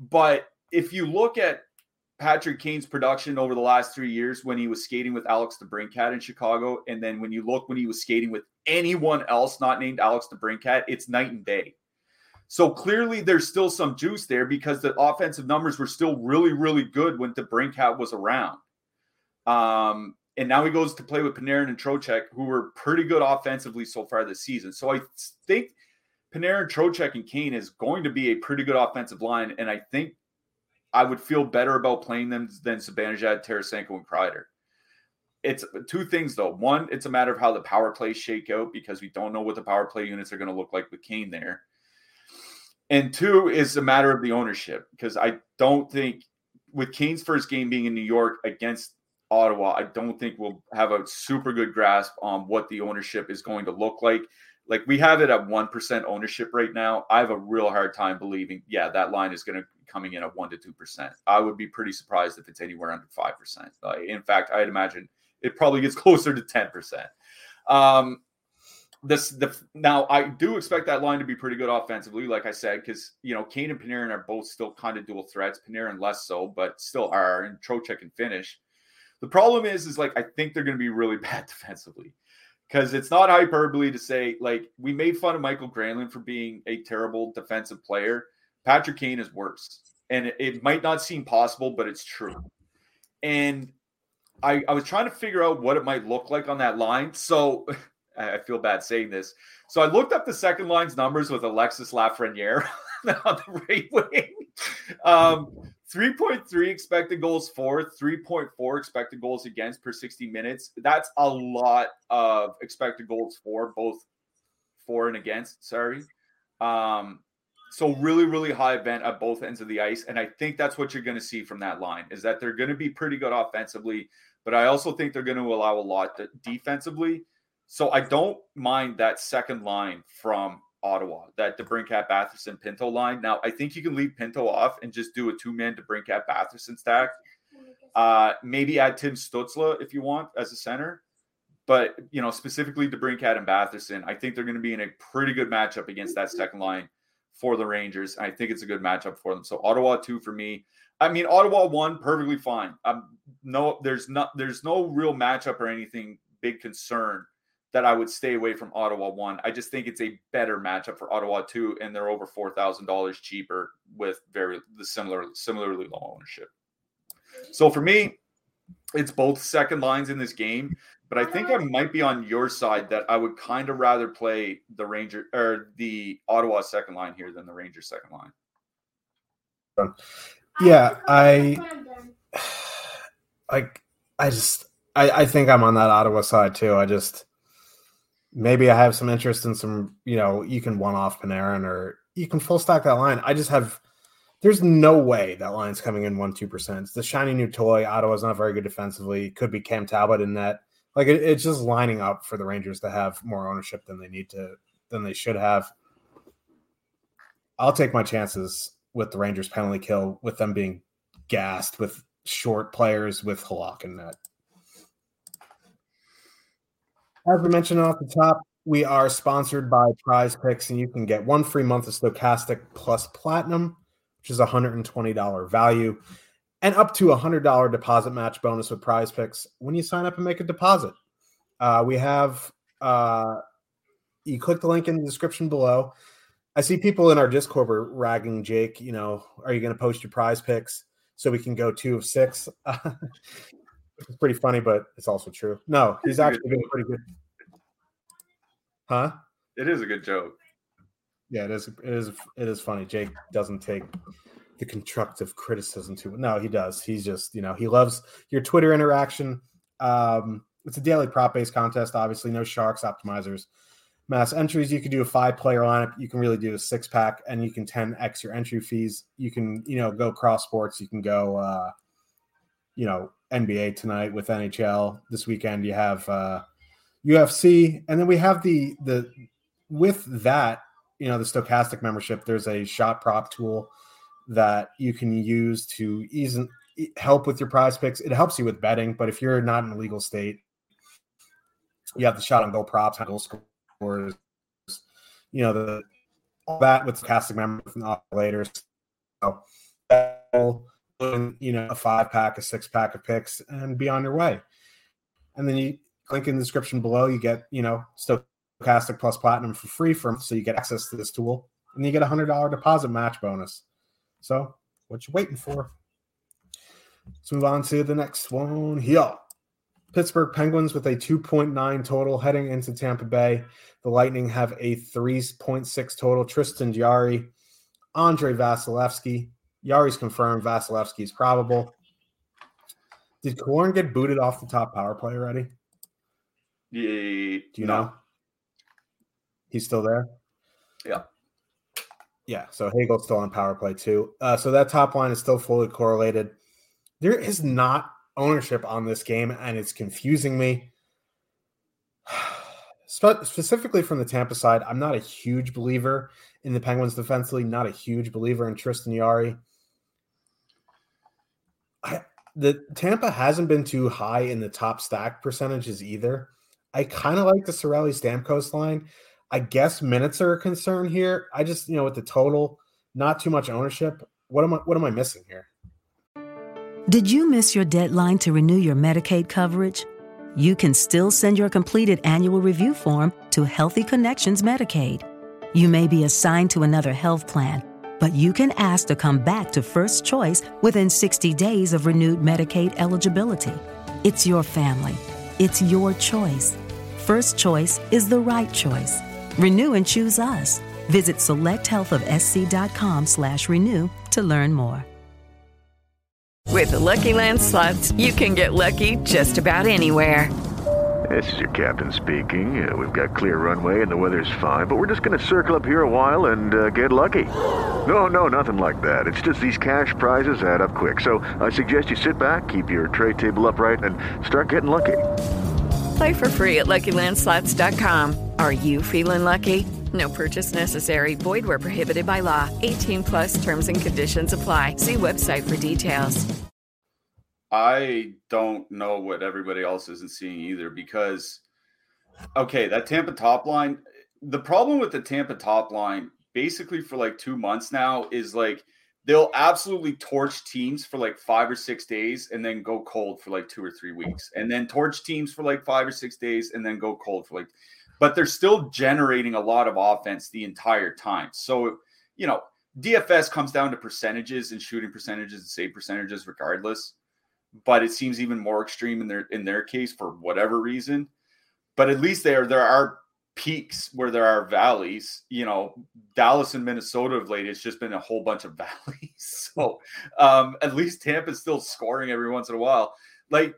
but if you look at Patrick Kane's production over the last three years when he was skating with Alex DeBrincat in Chicago, and then when you look when he was skating with anyone else not named Alex DeBrincat, it's night and day. So clearly, there's still some juice there because the offensive numbers were still really, really good when DeBrincat was around. Um, and now he goes to play with Panarin and Trocheck, who were pretty good offensively so far this season. So I think Panarin, Trocheck, and Kane is going to be a pretty good offensive line, and I think I would feel better about playing them than Zibanejad, Tarasenko, and Kreider. It's two things though. One, it's a matter of how the power plays shake out because we don't know what the power play units are going to look like with Kane there. And two is a matter of the ownership because I don't think with Kane's first game being in New York against Ottawa, I don't think we'll have a super good grasp on what the ownership is going to look like. Like we have it at 1% ownership right now. I have a real hard time believing, yeah, that line is going to coming in at one to two percent. I would be pretty surprised if it's anywhere under five percent. Uh, in fact, I'd imagine it probably gets closer to ten percent. Um, this the now I do expect that line to be pretty good offensively, like I said, because you know Kane and Panarin are both still kind of dual threats. Panarin less so, but still are, and Trocheck can finish. The problem is, is like I think they're going to be really bad defensively because it's not hyperbole to say like we made fun of Michael Granlund for being a terrible defensive player. Patrick Kane is worse. And it, might not seem possible, but it's true. And I, I was trying to figure out what it might look like on that line. So I feel bad saying this. So I looked up the second line's numbers with Alexis Lafreniere on the right wing. Um, 3.3 expected goals for, 3.4 expected goals against per 60 minutes. That's a lot of expected goals for, both for and against. Sorry. Um, so really, really high event at both ends of the ice, and I think that's what you're going to see from that line is that they're going to be pretty good offensively, but I also think they're going to allow a lot defensively. So I don't mind that second line from Ottawa, that DeBrincat, Batherson, Pinto line. Now I think you can leave Pinto off and just do a two man DeBrincat, Batherson stack. Uh, maybe add Tim Stützle if you want as a center. But you know, specifically DeBrincat and Batherson, I think they're going to be in a pretty good matchup against that second line for the Rangers. I think it's a good matchup for them. So Ottawa two for me. I mean Ottawa one perfectly fine. Um, no, there's not there's no real matchup or anything big concern that I would stay away from Ottawa one. I just think it's a better matchup for Ottawa two, and they're over four thousand dollars cheaper with very the similar similarly low ownership. So for me, it's both second lines in this game. But I think I might be on your side that I would kind of rather play the Ranger or the Ottawa second line here than the Ranger second line. Yeah, I like I just I, I think I'm on that Ottawa side too. I just maybe I have some interest in some, you know, you can one off Panarin or you can full stack that line. I just have there's no way that line's coming in one two percent. It's the shiny new toy. Ottawa's not very good defensively. Could be Cam Talbot in net. Like it, it's just lining up for the Rangers to have more ownership than they need to than they should have. I'll take my chances with the Rangers penalty kill with them being gassed with short players with Halak and net. As we mentioned off the top, we are sponsored by PrizePicks, and you can get one free month of Stokastic plus Platinum, which is a $120 value, and up to a $100 deposit match bonus with PrizePicks when you sign up and make a deposit. Uh, we have, uh, you click the link in the description below. I see people in our Discord were ragging Jake. You know, are you going to post your PrizePicks so we can go two of six? it's pretty funny, but it's also true. No, he's actually been pretty good. Huh? It is a good joke. Yeah, it is. It is. It is funny. Jake doesn't take the constructive criticism to no, he does. He's just you know he loves your Twitter interaction. Um, it's a daily prop based contest. Obviously, no sharks optimizers mass entries. You can do a five player lineup. You can really do a six pack, and you can 10x your entry fees. You can, you know, go cross sports. You can go, uh, you know, NBA tonight with NHL. This weekend you have uh, UFC, and then we have the the with that, you know, the Stokastic membership. There's a shot prop tool that you can use to ease help with your PrizePicks. It helps you with betting, but if you're not in a legal state, you have the shot on goal props, goal score scores, you know, the all that with casting members and operators. So, you know, a five pack, a six pack of picks, and be on your way. And then you link in the description below. You get, you know, Stokastic plus Platinum for free from so you get access to this tool, and you get a hundred dollar deposit match bonus. So, what you waiting for? Let's move on to the next one here. Pittsburgh Penguins with a 2.9 total heading into Tampa Bay. The Lightning have a 3.6 total. Tristan Jarry, Andrei Vasilevskiy. Jarry's confirmed. Vasilevskiy's probable. Did Korn get booted off the top power play already? Yeah. Do you no. know? He's still there? Yeah. Yeah. So Hagel's still on power play too. Uh, so that top line is still fully correlated. There is not ownership on this game, and it's confusing me. Spe- specifically from the Tampa side, I'm not a huge believer in the Penguins defensively, not a huge believer in Tristan Jarry. I, the Tampa hasn't been too high in the top stack percentages either. I kind of like the Cirelli Stamkos line. I guess minutes are a concern here. I just, you know, with the total, not too much ownership. What am I what am I missing here? Did you miss your deadline to renew your Medicaid coverage? You can still send your completed annual review form to Healthy Connections Medicaid. You may be assigned to another health plan, but you can ask to come back to First Choice within 60 days of renewed Medicaid eligibility. It's your family. It's your choice. First Choice is the right choice. Renew and choose us. Visit selecthealthofsc.com slash renew to learn more. With the Lucky Land slots, you can get lucky just about anywhere. This is your captain speaking. Uh, we've got clear runway and the weather's fine, but we're just going to circle up here a while and uh, get lucky. No, no, nothing like that. It's just these cash prizes add up quick. So I suggest you sit back, keep your tray table upright, and start getting lucky. Play for free at LuckyLandSlots.com. Are you feeling lucky? No purchase necessary. Void where prohibited by law. 18 plus terms and conditions apply. See website for details. I don't know what everybody else isn't seeing either because, okay, that Tampa top line, the problem with the Tampa top line basically for like two months now is like they'll absolutely torch teams for like five or six days and then go cold for like two or three weeks and then torch teams for like five or six days and then go cold for like but they're still generating a lot of offense the entire time. So, you know, DFS comes down to percentages and shooting percentages and save percentages regardless. But it seems even more extreme in their in their case for whatever reason. But at least there there are peaks where there are valleys. You know, Dallas and Minnesota of late, it's just been a whole bunch of valleys. So um, at least Tampa's still scoring every once in a while. Like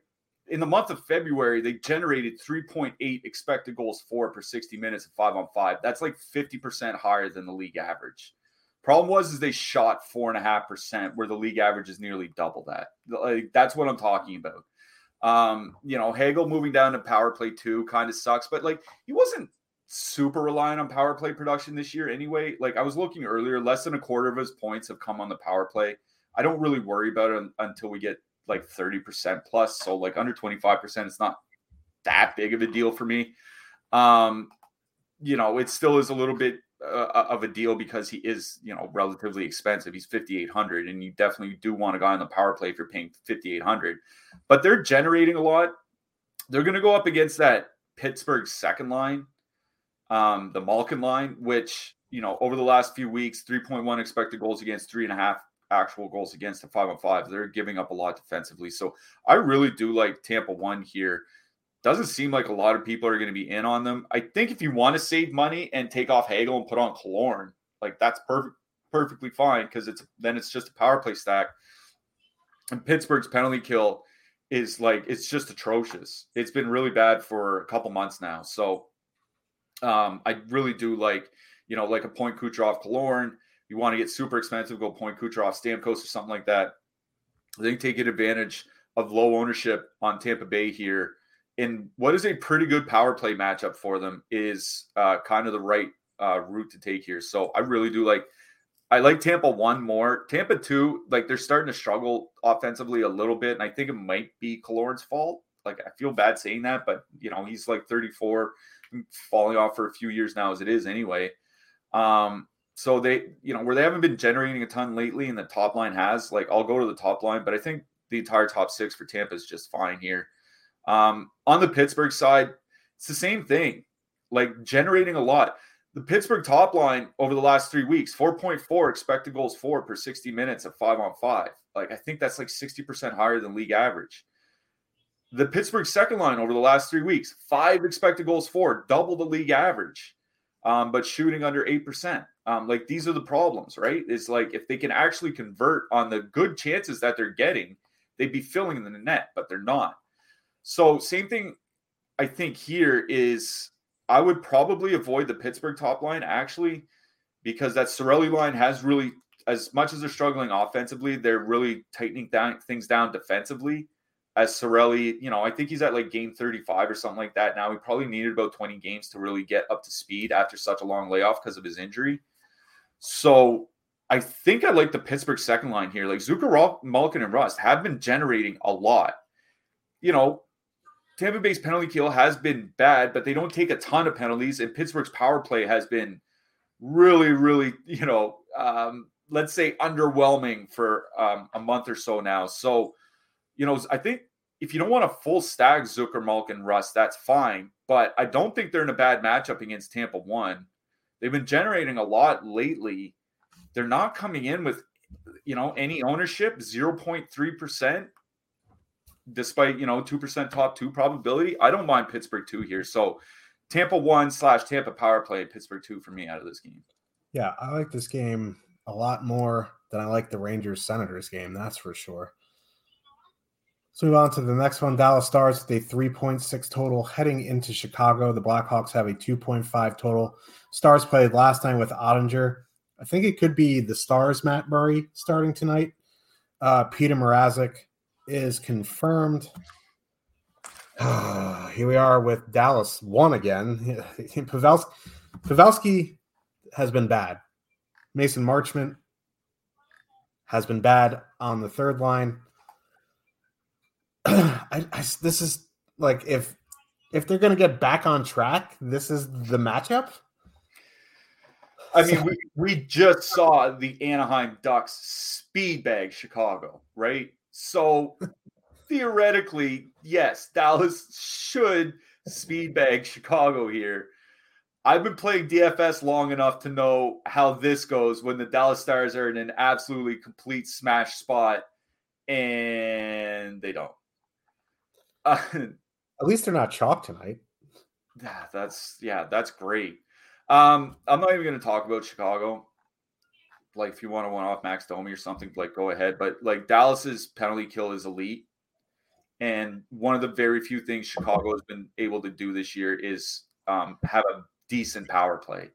in the month of February, they generated 3.8 expected goals for per 60 minutes of five on five. That's like 50% higher than the league average. Problem was is they shot four and a half percent, where the league average is nearly double that. Like that's what I'm talking about. Um, you know, Hagel moving down to power play two kind of sucks, but like he wasn't super reliant on power play production this year anyway. Like I was looking earlier, less than a quarter of his points have come on the power play. I don't really worry about it until we get like 30% plus. So like under 25%, it's not that big of a deal for me. Um, you know, it still is a little bit uh, of a deal because he is, you know, relatively expensive. He's 5800 and you definitely do want a guy on the power play if you're paying 5800. But they're generating a lot. They're going to go up against that Pittsburgh second line, um, the Malkin line, which, you know, over the last few weeks, 3.1 expected goals against, three and a half actual goals against the five on five. They're giving up a lot defensively. So I really do like Tampa one here. Doesn't seem like a lot of people are going to be in on them. I think if you want to save money and take off Hagel and put on Killorn, like that's perfect, perfectly fine because it's then it's just a power play stack. And Pittsburgh's penalty kill is like it's just atrocious. It's been really bad for a couple months now. So um, I really do like, you know, like a point Kucherov Killorn. You want to get super expensive, go point Kucherov Stamkos or something like that. I think taking advantage of low ownership on Tampa Bay here in what is a pretty good power play matchup for them is uh, kind of the right uh, route to take here. So I really do like. I like Tampa one more. Tampa two, like they're starting to struggle offensively a little bit, and I think it might be Killorn's fault. Like I feel bad saying that, but you know he's like 34, falling off for a few years now as it is anyway. Um, so they, you know, where they haven't been generating a ton lately, and the top line has. Like I'll go to the top line, but I think the entire top six for Tampa is just fine here. Um, on the Pittsburgh side, it's the same thing, like generating a lot. The Pittsburgh top line over the last three weeks, 4.4 expected goals for per 60 minutes of five on five. Like, I think that's like 60% higher than league average. The Pittsburgh second line over the last three weeks, five expected goals for, double the league average, um, but shooting under 8%. Um, like, these are the problems, right? It's like if they can actually convert on the good chances that they're getting, they'd be filling in the net, but they're not. So same thing I think here is I would probably avoid the Pittsburgh top line actually because that Cirelli line has really as much as they're struggling offensively, they're really tightening things down defensively. As Cirelli, you know, I think he's at like game 35 or something like that now. He probably needed about 20 games to really get up to speed after such a long layoff because of his injury. So I think I like the Pittsburgh second line here. Like Zucker, Malkin, and Rust have been generating a lot. You know, Tampa Bay's penalty kill has been bad, but they don't take a ton of penalties. And Pittsburgh's power play has been really, really, you know, um, let's say underwhelming for um, a month or so now. So, you know, I think if you don't want a full stack Zucker, Malkin, Rust, that's fine. But I don't think they're in a bad matchup against Tampa One. They've been generating a lot lately. They're not coming in with, you know, any ownership, 0.3% despite you know two percent top two probability. I don't mind Pittsburgh two here. So Tampa one slash Tampa power play, Pittsburgh two for me out of this game. Yeah, I like this game a lot more than I like the Rangers Senators game. That's for sure. Let's move on to the next one. Dallas Stars with a 3.6 total heading into Chicago. The Blackhawks have a 2.5 total. Stars played last night with Oettinger. I think it could be the Stars, Matt Murray, starting tonight. Uh, Peter Mrazek is confirmed. Here we are with Dallas one again. Pavelski, Pavelski has been bad. Mason Marchment has been bad on the third line. I, I, this is like if if they're going to get back on track, this is the matchup. I mean, we, we just saw the Anaheim Ducks speed bag Chicago, right? So theoretically, yes, Dallas should speed bag Chicago here. I've been playing DFS long enough to know how this goes when the Dallas Stars are in an absolutely complete smash spot and they don't. Uh, At least they're not chalk tonight. Yeah, that's yeah, that's great. Um, I'm not even going to talk about Chicago like if you want to one off Max Domi or something, like go ahead. But like Dallas's penalty kill is elite. And one of the very few things Chicago has been able to do this year is um, have a decent power play.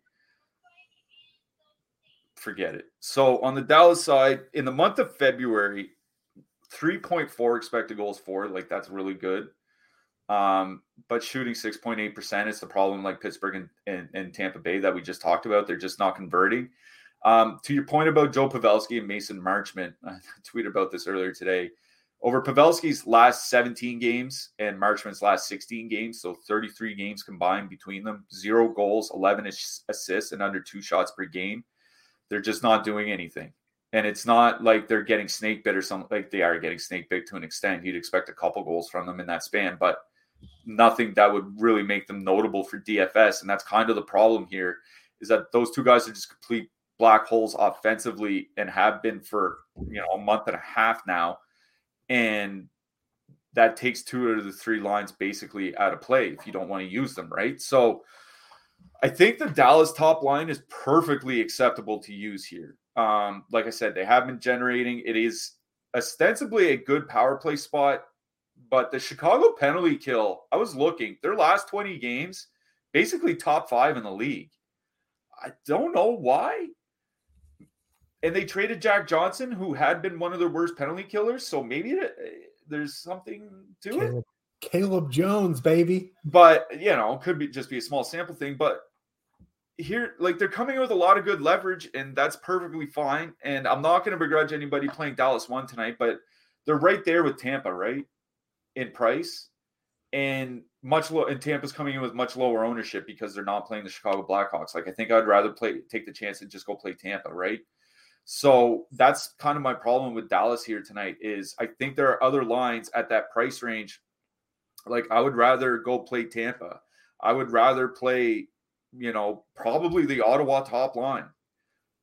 Forget it. So on the Dallas side, in the month of February, 3.4 expected goals for, like that's really good. Um, but shooting 6.8% is the problem, like Pittsburgh and, and, and, Tampa Bay that we just talked about. They're just not converting. Um, to your point about Joe Pavelski and Mason Marchment, I tweeted about this earlier today. Over Pavelski's last 17 games and Marchment's last 16 games, so 33 games combined between them, zero goals, 11 assists, and under two shots per game. They're just not doing anything. And it's not like they're getting snake bit or something like they are getting snake bit to an extent. You'd expect a couple goals from them in that span, but nothing that would really make them notable for DFS. And that's kind of the problem here is that those two guys are just complete black holes offensively and have been for you know a month and a half now. And that takes two out of the three lines basically out of play if you don't want to use them, right? So I think the Dallas top line is perfectly acceptable to use here. Um, like I said, they have been generating. It is ostensibly a good power play spot but the Chicago penalty kill, I was looking, their last 20 games, basically top five in the league. I don't know why. And they traded Jack Johnson, who had been one of their worst penalty killers. So maybe it, there's something to Caleb, it. Caleb Jones, baby. But, you know, could be just be a small sample thing. But here, like they're coming in with a lot of good leverage, and that's perfectly fine. And I'm not going to begrudge anybody playing Dallas one tonight, but they're right there with Tampa, right? in price, and much low. And Tampa's coming in with much lower ownership because they're not playing the Chicago Blackhawks. Like I think I'd rather play take the chance and just go play Tampa, right? So that's kind of my problem with Dallas here tonight. Is I think there are other lines at that price range. Like I would rather go play Tampa. I would rather play, you know, probably the Ottawa top line.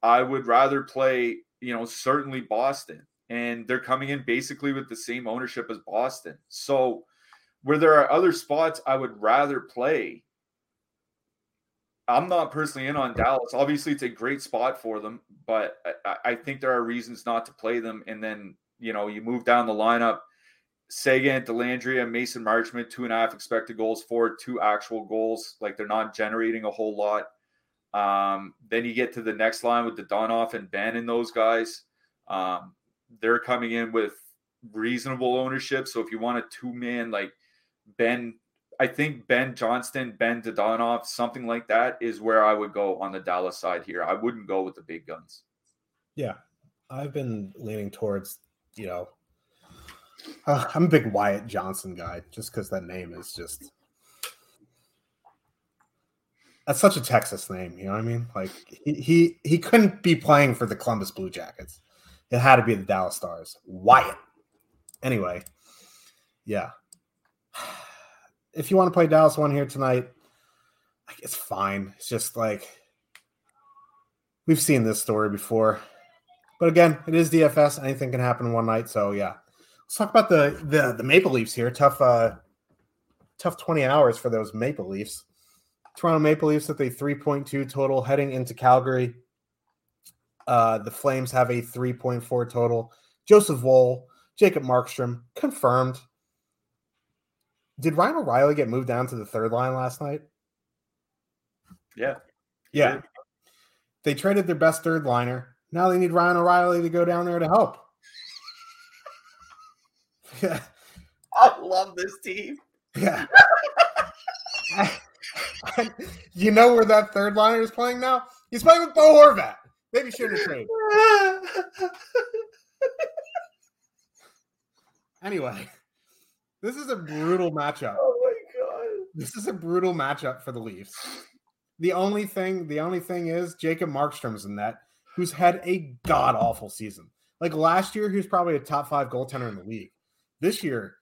I would rather play, you know, certainly Boston and they're coming in basically with the same ownership as Boston. So, where there are other spots I would rather play, I'm not personally in on Dallas. Obviously, it's a great spot for them, but I, I think there are reasons not to play them. And then, you know, you move down the lineup. Seguin, Dellandrea, Mason Marchment, two and a half expected goals for, two actual goals. Like they're not generating a whole lot. Um, then you get to the next line with Dadonov and Benn and those guys. Um, they're coming in with reasonable ownership. So if you want a two man like Benn, I think Benn Johnston, Benn Dadonov, something like that is where I would go on the Dallas side here. I wouldn't go with the big guns. Yeah, I've been leaning towards you know. Uh, I'm a big Wyatt Johnston guy, just because that name is just that's such a Texas name. You know what I mean? Like he he he couldn't be playing for the Columbus Blue Jackets. It had to be the Dallas Stars. Wyatt. Anyway, yeah. If you want to play Dallas one here tonight, it's fine. It's just like we've seen this story before. But again, it is DFS. Anything can happen one night. So yeah. Let's talk about the the, the Maple Leafs here. Tough uh tough 20 hours for those Maple Leafs. Toronto Maple Leafs with a 3.2 total heading into Calgary. Uh, the Flames have a 3.4 total. Joseph Woll, Jacob Markstrom, confirmed. Did Ryan O'Reilly get moved down to the third line last night? Yeah. Yeah. They traded their best third liner. Now they need Ryan O'Reilly to go down there to help. Yeah. I love this team. Yeah. you know where that third liner is playing now? He's playing with Bo Horvat. Maybe shouldn't trade. anyway, this is a brutal matchup. Oh my god. This is a brutal matchup for the Leafs. The only thing, the only thing is Jacob Markstrom's in that, who's had a god awful season. Like last year, he was probably a top five goaltender in the league. This year,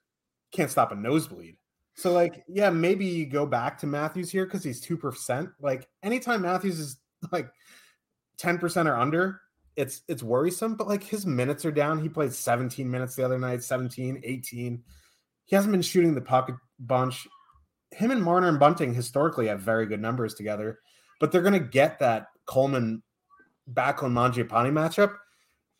can't stop a nosebleed. So, like, yeah, maybe you go back to Matthews here because he's two percent. Like, anytime Matthews is like 10% or under, it's it's worrisome, but like his minutes are down. He played 17 minutes the other night, 17, 18. He hasn't been shooting the pocket bunch. Him and Marner and Bunting historically have very good numbers together, but they're to get that Coleman back Backlund Mangiapane matchup,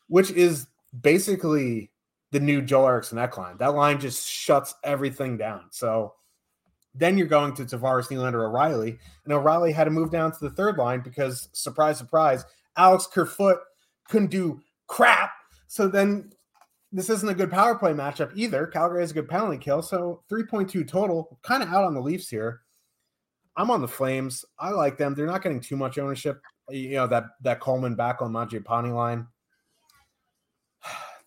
which is basically the new Joel Eriksson Ek line. That line just shuts everything down. So then you're going to Tavares, Nylander, O'Reilly, and O'Reilly had to move down to the third line because surprise, surprise, Alex Kerfoot couldn't do crap. So then this isn't a good power play matchup either. Calgary has a good penalty kill, so 3.2 total. Kind of out on the Leafs here. I'm on the Flames. I like them. They're not getting too much ownership. You know that that Coleman Backlund Mangiapane line.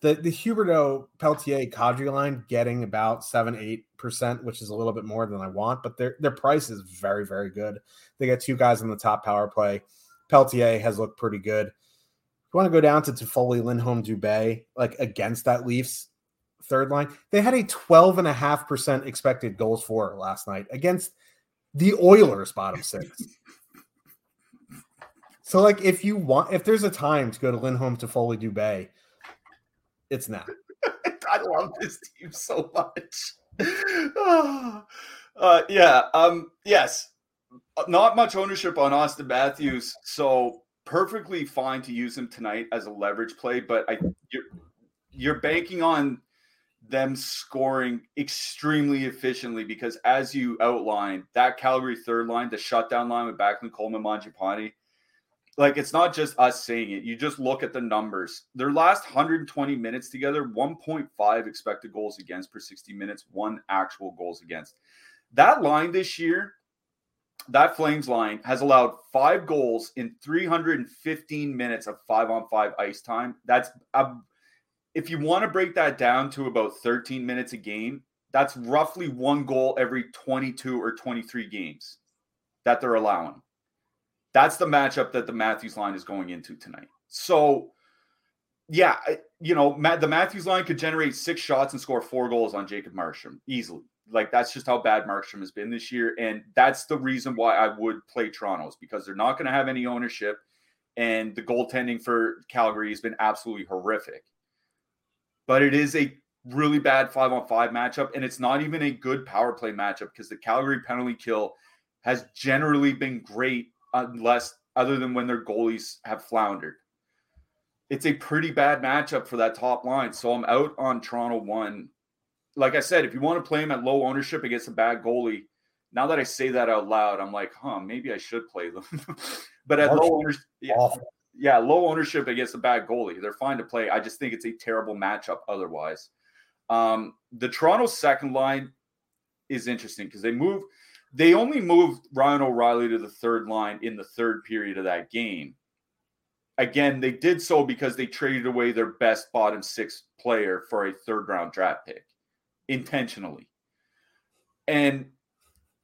The the Huberdeau Pelletier Kadri line getting about seven eight percent, which is a little bit more than I want, but their their price is very very good. They got two guys on the top power play. Pelletier has looked pretty good If you want to go down to Toffoli, Lindholm, Dubé, like against that Leafs third line, they had a 12.5% expected goals for last night against the Oilers bottom six. so, like, if you want, if there's a time to go to Lindholm, Toffoli, Dubé, it's now. I love this team so much. uh, yeah. Um, yes. Not much ownership on Austin Matthews. So perfectly fine to use him tonight as a leverage play, but I you're you're banking on them scoring extremely efficiently because as you outlined, that Calgary third line, the shutdown line with Backlund, Coleman, Mangiapane, like it's not just us saying it. You just look at the numbers. Their last 120 minutes together, 1.5 expected goals against per 60 minutes, one actual goals against. That line this year that Flames line has allowed five goals in 315 minutes of five on five ice time. That's um, if you want to break that down to about 13 minutes a game, that's roughly one goal every 22 or 23 games that they're allowing. That's the matchup that the Matthews line is going into tonight. So, yeah, you know, the Matthews line could generate six shots and score four goals on Jacob Markstrom easily. Like that's just how bad Markstrom has been this year, and that's the reason why I would play Toronto's because they're not going to have any ownership, and the goaltending for Calgary has been absolutely horrific. But it is a really bad five on five matchup, and it's not even a good power play matchup because the Calgary penalty kill has generally been great, unless other than when their goalies have floundered. It's a pretty bad matchup for that top line. So I'm out on Toronto one like I said, if you want to play him at low ownership against a bad goalie, now that I say that out loud, I'm like, huh, maybe I should play them. but at low ownership, yeah, yeah, low ownership against a bad goalie, they're fine to play. I just think it's a terrible matchup otherwise. Um, the Toronto second line is interesting because they move, they only moved Ryan O'Reilly to the third line in the third period of that game. Again, they did so because they traded away their best bottom six player for a third round draft pick intentionally. And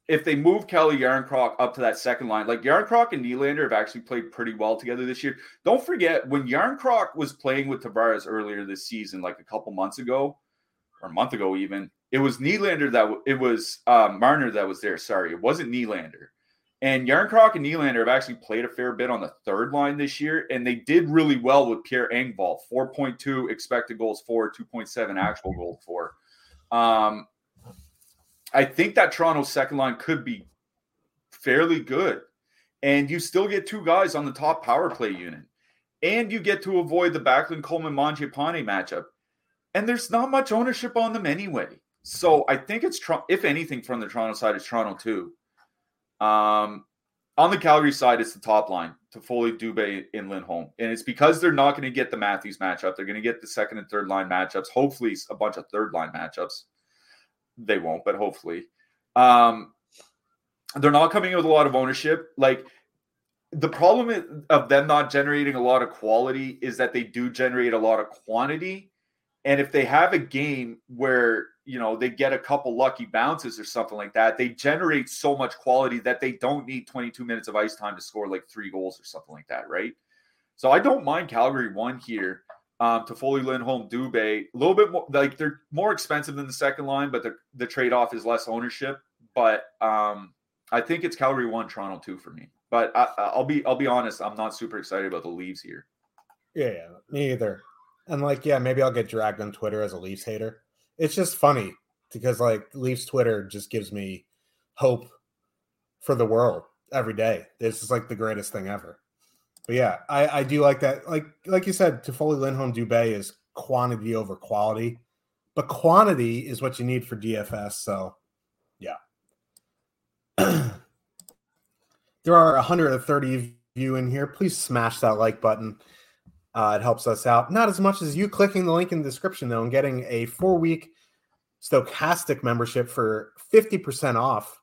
if they move Calle Jarnkrok up to that second line, like Jarnkrok and Nylander have actually played pretty well together this year. Don't forget when Jarnkrok was playing with Tavares earlier this season, like a couple months ago, or a month ago even, it was Nylander that it was uh, Marner that was there. Sorry, it wasn't Nylander. And Jarnkrok and Nylander have actually played a fair bit on the third line this year, and they did really well with Pierre Engvall, 4.2 expected goals for, 2.7 actual goals for. Um, I think that Toronto second line could be fairly good. And you still get two guys on the top power play unit. And you get to avoid the Backlund Coleman Mangiapane matchup. And there's not much ownership on them anyway. So I think it's, if anything, from the Toronto side, it's Toronto too. Um, on the Calgary side, it's the top line Toffoli, Dubé, and Lindholm. And it's because they're not going to get the Matthews matchup. They're going to get the second and third line matchups, hopefully, a bunch of third line matchups. They won't, but hopefully. Um, they're not coming in with a lot of ownership. Like the problem of them not generating a lot of quality is that they do generate a lot of quantity. And if they have a game where you know they get a couple lucky bounces or something like that they generate so much quality that they don't need 22 minutes of ice time to score like three goals or something like that right so i don't mind calgary one here um, Toffoli Lindholm, Dubé, a little bit more like they're more expensive than the second line, but the, the trade off is less ownership. But um, I think it's Calgary one, Toronto two for me. But I, will be I'll be honest, I'm not super excited about the Leaves here. Yeah, yeah, me either. And like, yeah, maybe I'll get dragged on Twitter as a Leafs hater it's just funny because like Leafs Twitter just gives me hope for the world every day. This is like the greatest thing ever. But yeah, I, I do like that. Like like you said, Toffoli Lindholm Dubé is quantity over quality. but quantity is what you need for DFS. So, yeah. there are 130 of you in here. Please smash that like button. Uh, it helps us out. Not as much as you clicking the link in the description, though, and getting a four week Stokastic membership for 50% off,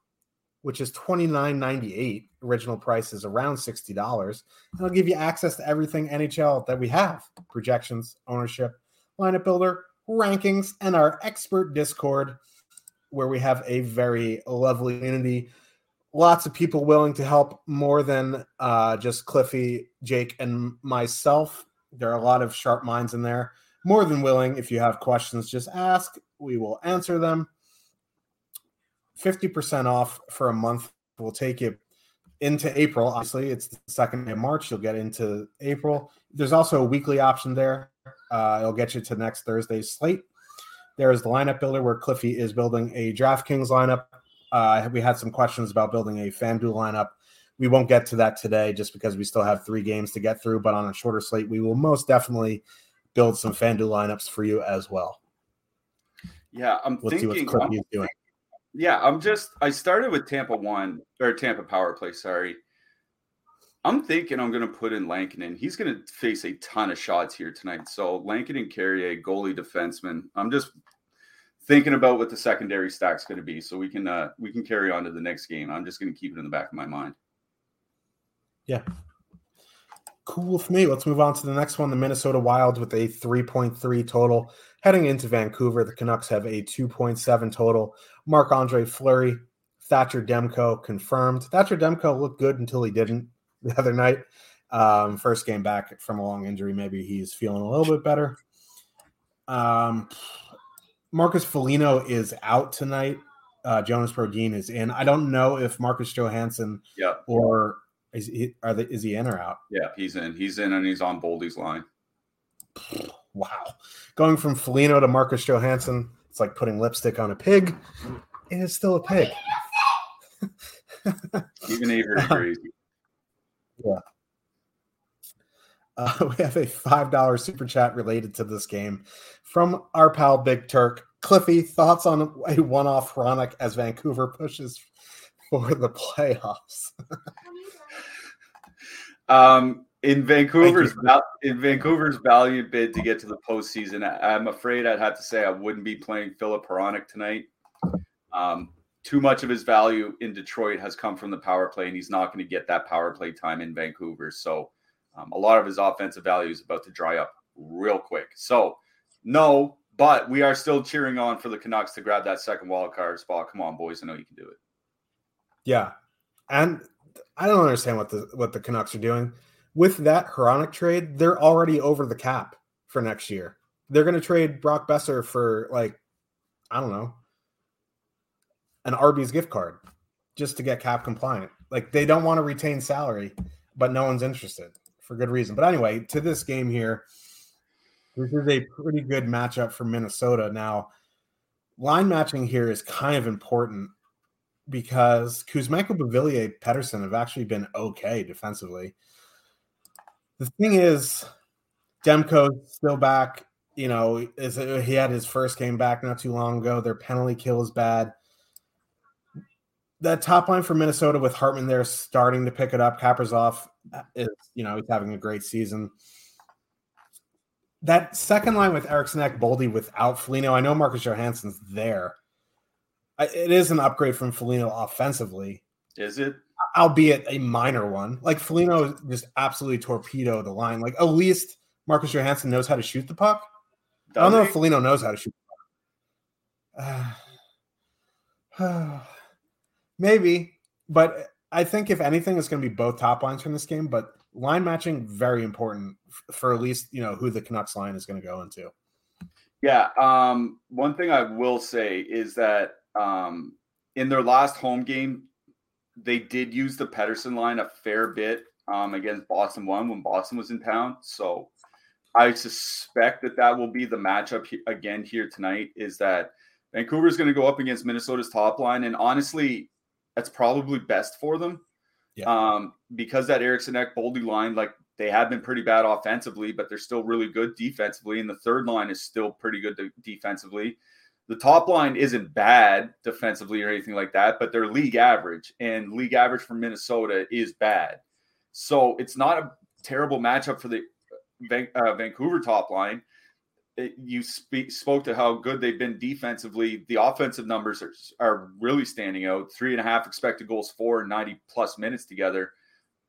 which is $29.98. Original price is around $60. And it'll give you access to everything NHL that we have projections, ownership, lineup builder, rankings, and our expert Discord, where we have a very lovely community. Lots of people willing to help more than uh, just Cliffy, Jake, and myself. There are a lot of sharp minds in there. More than willing, if you have questions, just ask. We will answer them. 50% off for a month will take you into April. Obviously, it's the second day of March. You'll get into April. There's also a weekly option there. Uh, it'll get you to next Thursday's slate. There is the lineup builder where Cliffy is building a DraftKings lineup. Uh, we had some questions about building a FanDuel lineup. We won't get to that today just because we still have three games to get through, but on a shorter slate, we will most definitely build some FanDuel lineups for you as well. Yeah, I'm Let's thinking. I'm, doing. Yeah, I'm just. I started with Tampa one or Tampa power play. Sorry, I'm thinking I'm going to put in Lankinen. He's going to face a ton of shots here tonight. So Lankinen Carrier, goalie, defenseman. I'm just thinking about what the secondary stack's going to be, so we can uh, we can carry on to the next game. I'm just going to keep it in the back of my mind. Yeah, cool for me. Let's move on to the next one. The Minnesota Wild with a 3.3 total heading into Vancouver. The Canucks have a 2.7 total. Marc Andre Fleury, Thatcher Demko confirmed. Thatcher Demko looked good until he didn't the other night. Um, first game back from a long injury. Maybe he's feeling a little bit better. Um, Marcus Foligno is out tonight. Uh, Jonas Brodin is in. I don't know if Marcus Johansson yeah. or is he are they, is he in or out? Yeah, he's in. He's in and he's on Boldy's line. Wow. Going from Foligno to Marcus Johansson, it's like putting lipstick on a pig. It is still a pig. Even Avery agrees. Yeah. Uh, we have a $5 super chat related to this game from our pal Big Turk. Cliffy, thoughts on a one off Hronek as Vancouver pushes for the playoffs? um, in Vancouver's in Vancouver's value bid to get to the postseason, I'm afraid I'd have to say I wouldn't be playing Filip Hronek tonight. Um, too much of his value in Detroit has come from the power play, and he's not going to get that power play time in Vancouver. So um, a lot of his offensive value is about to dry up real quick. So no, but we are still cheering on for the Canucks to grab that second wild card spot. Come on, boys! I know you can do it. Yeah, and I don't understand what the what the Canucks are doing with that Hronek trade. They're already over the cap for next year. They're going to trade Brock Boeser for like I don't know an Arby's gift card just to get cap compliant. Like they don't want to retain salary, but no one's interested for good reason. But anyway, to this game here, this is a pretty good matchup for Minnesota. Now, line matching here is kind of important because Kuzmenko, Beauvillier, Pettersson have actually been okay defensively. The thing is, Demko's still back. You know, is he had his first game back not too long ago. Their penalty kill is bad that top line for Minnesota with Hartman there starting to pick it up. Kaprizov is, you know, he's having a great season. That second line with Eriksson Boldy without Foligno, I know Marcus Johansson's there. It is an upgrade from Foligno offensively. Is it? Albeit a minor one. Like Foligno just absolutely torpedoed the line. Like at least Marcus Johansson knows how to shoot the puck. Does I don't know he? if Foligno knows how to shoot the puck. Uh, Maybe, but I think if anything, it's going to be both top lines from this game. But line matching very important for at least you know who the Canucks line is going to go into. Yeah. Um, one thing I will say is that um, in their last home game, they did use the Pettersson line a fair bit um, against Boston one when Boston was in town. So I suspect that that will be the matchup he- again here tonight. Is that Vancouver is going to go up against Minnesota's top line, and honestly, that's probably best for them. Yeah. Um, because that Eriksson Ek Boldy line, like they have been pretty bad offensively, but they're still really good defensively. And the third line is still pretty good de- defensively. The top line isn't bad defensively or anything like that, but they're league average, and league average for Minnesota is bad. So it's not a terrible matchup for the uh, Vancouver top line. It, you spoke to how good they've been defensively. The offensive numbers are, are really standing out. Three and a half expected goals for 90 plus minutes together.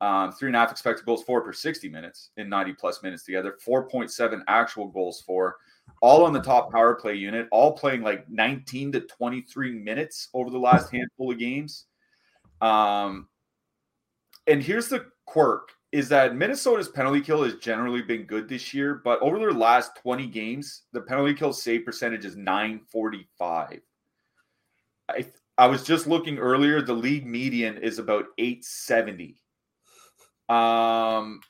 Um, three and a half expected goals for per 60 minutes in 90 plus minutes together. 4.7 actual goals for, all on the top power play unit, all playing like 19 to 23 minutes over the last handful of games. Um, and here's the quirk is that Minnesota's penalty kill has generally been good this year, but over their last 20 games, the penalty kill save percentage is 945. I I was just looking earlier, the league median is about 870. Um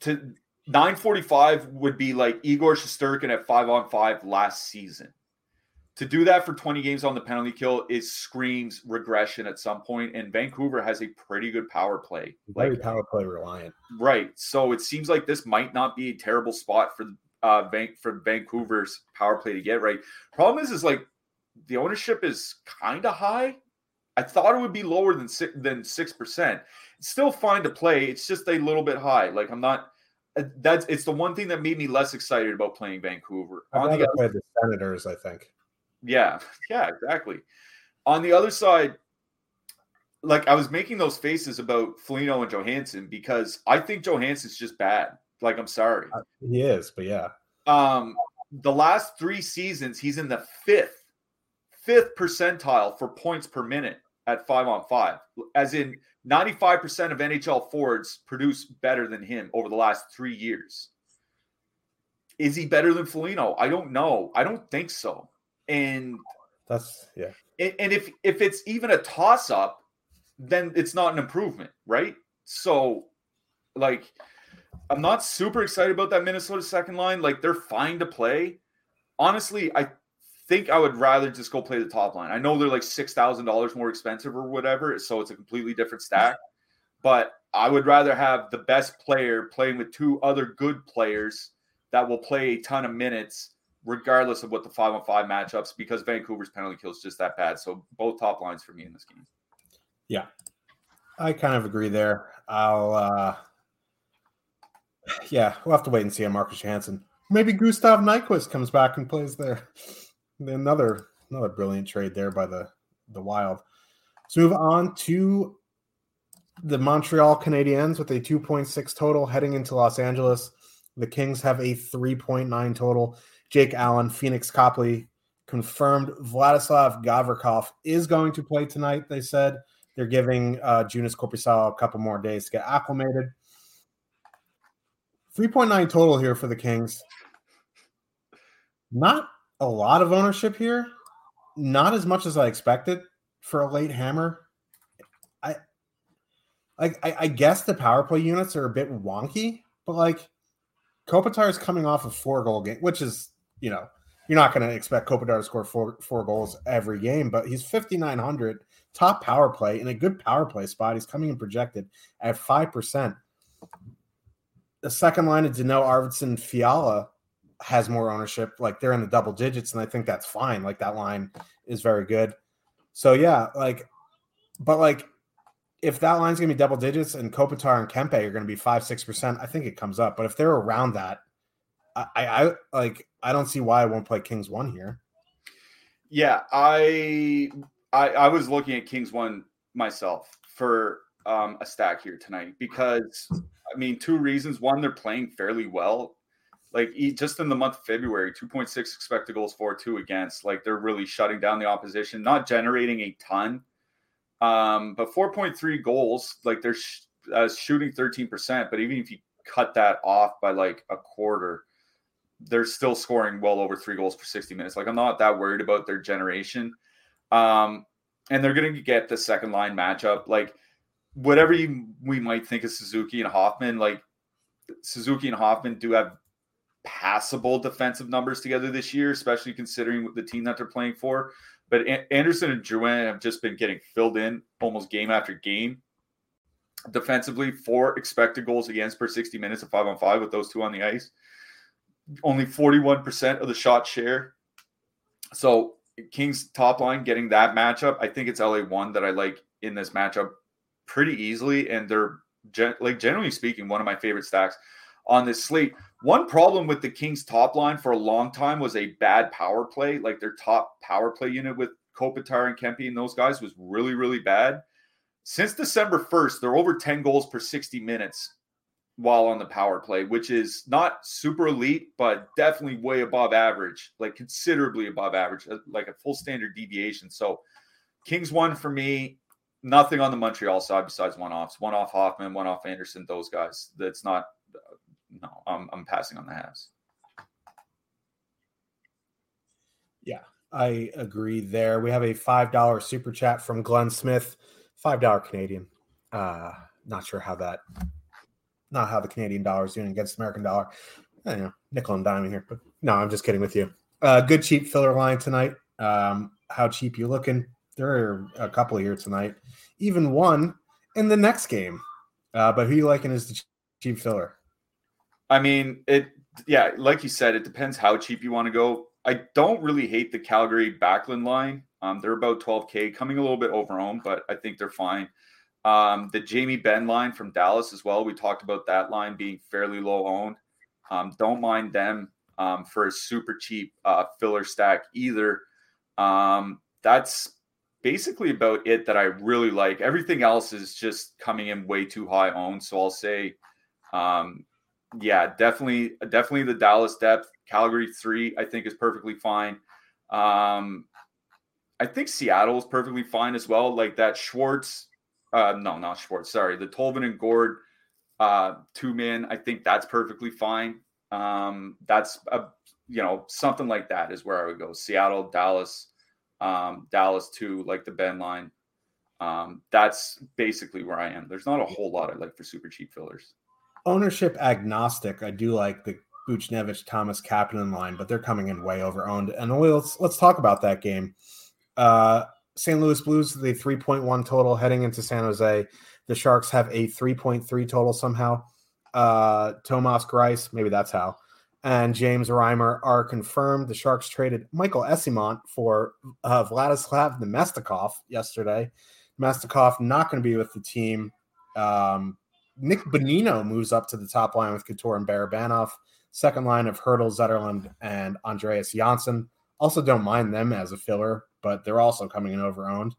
to 945 would be like Igor Shesterkin at five on five last season. To do that for 20 games on the penalty kill is screams regression at some point and vancouver has a pretty good power play. Very like, power play reliant. right. So it seems like this might not be a terrible spot for uh Van- for vancouver's power play to get right? Problem is is like the ownership is kind of high. I thought it would be lower than six than six percent. It's still fine to play. It's just a little bit high. Like i'm not that's it's the one thing that made me less excited about playing Vancouver. I'd rather the, play the Senators, I think. Yeah, yeah, exactly. On the other side, like I was making those faces about Foligno and Johansson because I think Johansson's just bad. Like I'm sorry, uh, he is, but yeah. Um, the last three seasons, he's in the fifth, fifth percentile for points per minute at five on five, as in 95% of NHL forwards produce better than him over the last three years. Is he better than Foligno? I don't know. I don't think so and that's yeah. And, if if it's even a toss up, then it's not an improvement, right? So, like, I'm not super excited about that Minnesota second line. Like, they're fine to play. Honestly, I think I would rather just go play the top line. I know they're like six thousand dollars more expensive or whatever, so it's a completely different stack. But I would rather have the best player playing with two other good players that will play a ton of minutes regardless of what the five on five matchups, because Vancouver's penalty kill is just that bad. So both top lines for me in this game. Yeah, I kind of agree there. I'll, uh, yeah, we'll have to wait and see on Marcus Johansson. Maybe Gustav Nyquist comes back and plays there. Another another brilliant trade there by the the Wild. Let's move on to the Montreal Canadiens with a 2.6 total heading into Los Angeles. The Kings have a 3.9 total. Jake Allen, Pheonix Copley confirmed Vladislav Gavrikov is going to play tonight. They said they're giving uh, Joonas Korpisalo a couple more days to get acclimated. 3.9 total here for the Kings. Not a lot of ownership here. Not as much as I expected for a late hammer. I like I, I guess the power play units are a bit wonky, but like Kopitar is coming off a four goal game, which is you know, you're not going to expect Kopitar to score four four goals every game, but he's 5900 top power play in a good power play spot. He's coming in projected at five percent. The second line of Danault Arvidsson Fiala has more ownership. Like they're in the double digits, and I think that's fine. Like that line is very good. So yeah, like, but like if that line's gonna be double digits and Kopitar and Kempe are gonna be five six percent, I think it comes up. But if they're around that, I, I like I don't see why I won't play Kings one here. Yeah, I I, I was looking at Kings one myself for um, a stack here tonight because I mean two reasons. One, they're playing fairly well. Like just in the month of February, 2.6 expected goals for, two against. Like they're really shutting down the opposition, not generating a ton. Um, but 4.3 goals, like they're sh- uh, shooting 13%. But even if you cut that off by like a quarter, they're still scoring well over three goals per 60 minutes. Like I'm not that worried about their generation. Um, and they're going to get the second line matchup. Like whatever you, we might think of Suzuki and Hoffman, like Suzuki and Hoffman do have passable defensive numbers together this year, especially considering the team that they're playing for. But Anderson and Drouin have just been getting filled in almost game after game. defensively, four expected goals against per 60 minutes of five on five with those two on the ice. Only 41% of the shot share. So Kings top line getting that matchup. I think it's LA one that I like in this matchup pretty easily. And they're gen- like generally speaking, one of my favorite stacks on this slate. One problem with the Kings top line for a long time was a bad power play. Like their top power play unit with Kopitar and Kempe and those guys was really, really bad. Since December 1st, they're over 10 goals per 60 minutes while on the power play, which is not super elite, but definitely way above average, like considerably above average, uh, like a full standard deviation. So Kings one for me, nothing on the Montreal side besides one offs, one off Hoffman, one off Anderson, those guys. That's not, no, I'm, I'm passing on the halves. Yeah, I agree there. We have a $5 super chat from Glenn Smith, $5 Canadian. Uh, not sure how that, not how the Canadian dollar is doing against American dollar. I know, nickel and diming here, but no, I'm just kidding with you. Uh, good cheap filler line tonight. Um, how cheap you looking? There are a couple here tonight, even one in the next game. Uh, but who you liking is the cheap filler? I mean, it, yeah, like you said, it depends how cheap you want to go. I don't really hate the Calgary Backlund line. Um, they're about 12K, coming a little bit overowned, but I think they're fine. Um, the Jamie Benn line from Dallas as well. We talked about that line being fairly low owned. Um, don't mind them um, for a super cheap uh, filler stack either. Um, that's basically about it that I really like. Everything else is just coming in way too high owned. So I'll say, um, yeah, definitely, definitely the Dallas depth. Calgary three, I think, is perfectly fine. Um, I think Seattle is perfectly fine as well. Like that Schwartz, uh, no, not Schwartz. Sorry, the Tolvanen and Gourde uh, two man. I think that's perfectly fine. Um, that's a you know something like that is where I would go. Seattle, Dallas, um, Dallas two, like the Benn line. Um, that's basically where I am. There's not a whole lot I like for super cheap fillers. Ownership agnostic. I do like the Buchnevich, Thomas Kapanen line, but they're coming in way over owned. And let's let's talk about that game. Uh, St. Louis Blues, the 3.1 total heading into San Jose. The Sharks have a 3.3 total somehow. Uh, Thomas Greiss, maybe that's how. And James Reimer are confirmed. The Sharks traded Michael Eyssimont for uh, Vladislav Namestnikov yesterday. Namestnikov not going to be with the team. Um, Nick Bonino moves up to the top line with Couture and Barabanov. Second line of Hertl, Zetterlund, and Andreas Johnsson. Also, don't mind them as a filler, but they're also coming in over owned.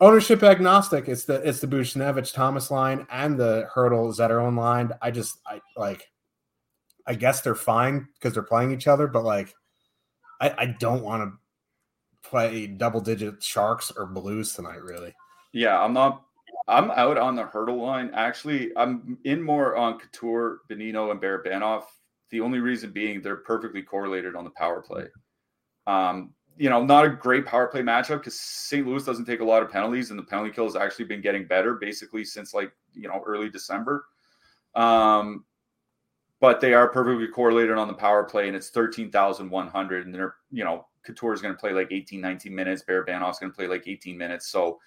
Ownership agnostic. It's the it's the Buchnevich Thomas line and the Hertl Zetterlund line. I just I like. I guess they're fine because they're playing each other, but like, I, I don't want to play double digit Sharks or Blues tonight. Really. Yeah, I'm not I'm out on the Hertl line. Actually, I'm in more on Couture, Bonino, and Barabanov. The only reason being they're perfectly correlated on the power play. Um, you know, not a great power play matchup because St. Louis doesn't take a lot of penalties, and the penalty kill has actually been getting better basically since like you know early December. Um, but they are perfectly correlated on the power play, and it's thirteen thousand one hundred, and they're you know Couture is going to play like 18, 19 minutes. Barabanov's going to play like 18 minutes. So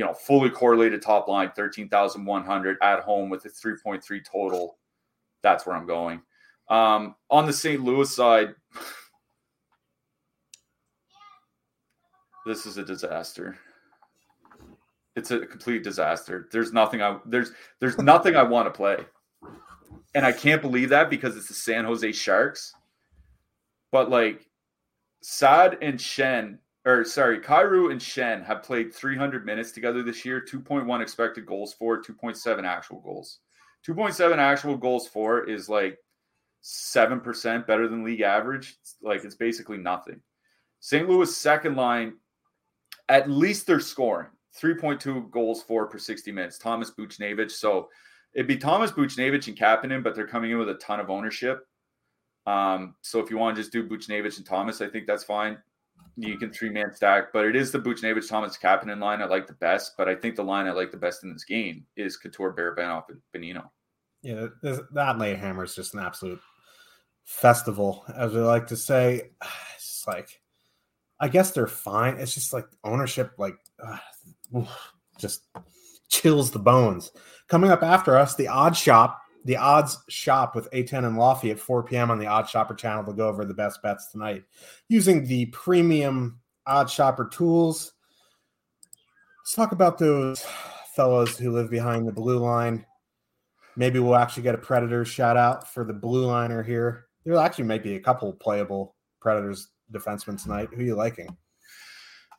you know, fully correlated top line, 13,100 at home with a 3.3 total. That's where I'm going. Um, on the St. Louis side, this is a disaster. It's a complete disaster. There's nothing I there's there's nothing I want to play. And I can't believe that because it's the San Jose Sharks. But like Saad and Schenn or sorry, Kyrou and Schenn have played 300 minutes together this year, 2.1 expected goals for, 2.7 actual goals. 2.7 actual goals for is like 7% better than league average. It's like it's basically nothing. St. Louis second line, at least they're scoring 3.2 goals for per 60 minutes. Thomas Buchnevich. So it'd be Thomas Buchnevich and Kapanen, but they're coming in with a ton of ownership. Um, so if you want to just do Buchnevich and Thomas, I think that's fine you can three man stack, but it is the Buchnevich Thomas Kapanen line I like the best. But I think the line I like the best in this game is Couture, Barabanov, and Bonino. Yeah, that late hammer is just an absolute festival, as we like to say. It's just like, I guess they're fine. It's just like ownership, like, uh, just chills the bones. Coming up after us, the Odd Shop, the Odds Shop with A10 and Lofty at 4 p.m. on the OddsShopper channel to go over the best bets tonight using the premium OddsShopper tools. Let's talk about those fellows who live behind the blue line. Maybe we'll actually get a Predators shout out for the blue liner here. There actually might be a couple playable Predators defensemen tonight. Who are you liking?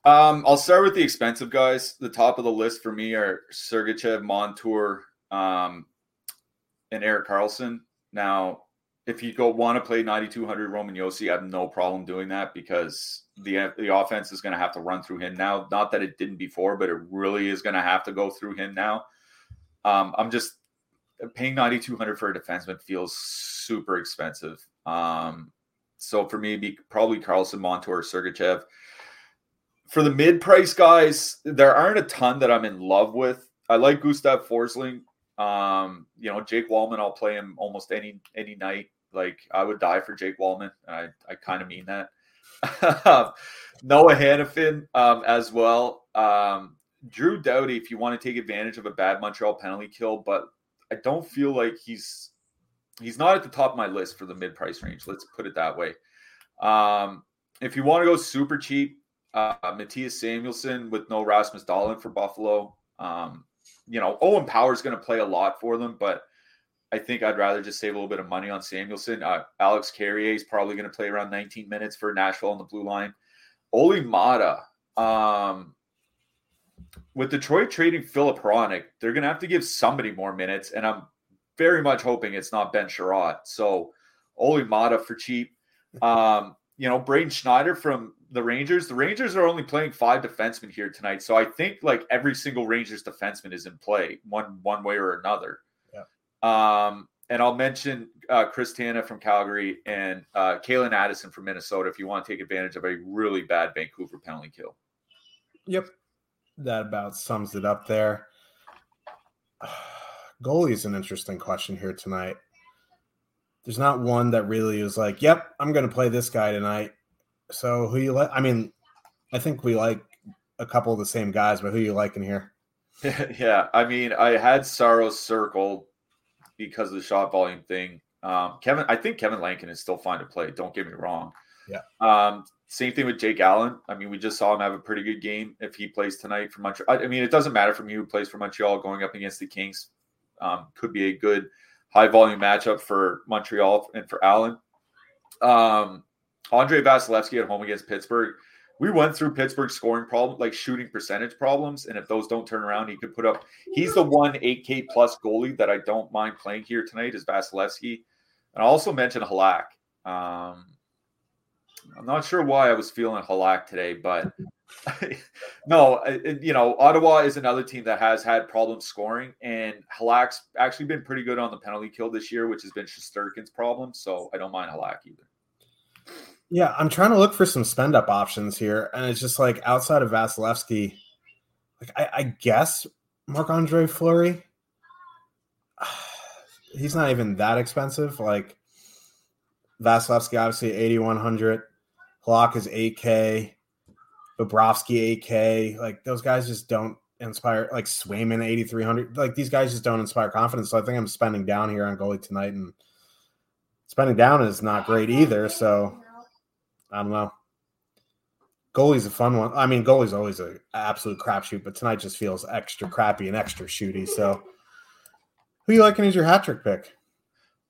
Um, I'll start with the expensive guys. The top of the list for me are Sergachev, Montour, um, and Erik Karlsson. Now, if you go want to play 9200 Roman Josi, I have no problem doing that because the the offense is going to have to run through him now. Not that it didn't before, but it really is going to have to go through him now. Um, I'm just paying 9200 for a defenseman feels super expensive. Um, so for me, be probably Karlsson, Montour, Sergachev. For the mid-price guys, there aren't a ton that I'm in love with. I like Gustav Forsling. Um, you know, Jake Walman, I'll play him almost any any night. Like I would die for Jake Walman. I, I kind of mean that. Noah Hanifin um, as well. Um, Drew Doughty, if you want to take advantage of a bad Montreal penalty kill, but I don't feel like he's he's not at the top of my list for the mid price range. Let's put it that way. Um, if you want to go super cheap, uh, Mattias Samuelsson with no Rasmus Dahlin for Buffalo. Um, you know, Owen Power is going to play a lot for them, but I think I'd rather just save a little bit of money on Samuelsson. Uh, Alex Carrier is probably going to play around 19 minutes for Nashville on the blue line. Olli Maatta, um, with Detroit trading Filip Hronek, they're going to have to give somebody more minutes, and I'm very much hoping it's not Ben Chiarot. So Olli Maatta for cheap. Um, you know, Braden Schneider from the Rangers. The Rangers are only playing five defensemen here tonight, so I think like every single Rangers defenseman is in play one one way or another. Yeah. Um, and I'll mention uh, Chris Tanev from Calgary and uh, Calen Addison from Minnesota if you want to take advantage of a really bad Vancouver penalty kill. Yep, that about sums it up there. Goalie is an interesting question here tonight. There's not one that really is like, "Yep, I'm going to play this guy tonight." So who you like? I mean, I think we like a couple of the same guys, but who you liking here? yeah, I mean, I had Saros circled because of the shot volume thing. Um, Kevin, I think Kevin Lankinen is still fine to play. Don't get me wrong. Yeah. Um, same thing with Jake Allen. I mean, we just saw him have a pretty good game if he plays tonight for Montreal. I mean, it doesn't matter for me who plays for Montreal going up against the Kings. Um, could be a good high volume matchup for Montreal and for Allen. Um, Andrei Vasilevskiy at home against Pittsburgh. We went through Pittsburgh scoring problem, like shooting percentage problems, and if those don't turn around, he could put up. He's the one 8K plus goalie that I don't mind playing here tonight is Vasilevskiy. And I also mentioned Halak. Um, I'm not sure why I was feeling Halak today, but no, uh, you know, Ottawa is another team that has had problems scoring, and Halak's actually been pretty good on the penalty kill this year, which has been Shesterkin's problem. So I don't mind Halak either. Yeah, I'm trying to look for some spend up options here, and it's just like outside of Vasilevskiy, like I, I guess Marc Andre Fleury. He's not even that expensive. Like Vasilevskiy, obviously 8100. Halak is 8K. Bobrovsky 8K. Like those guys just don't inspire. Like Swayman 8300. Like these guys just don't inspire confidence. So I think I'm spending down here on goalie tonight, and spending down is not great either. So I don't know. Goalie's a fun one. I mean, goalie's always an absolute crapshoot, but tonight just feels extra crappy and extra shooty. So, who you liking as your hat trick pick?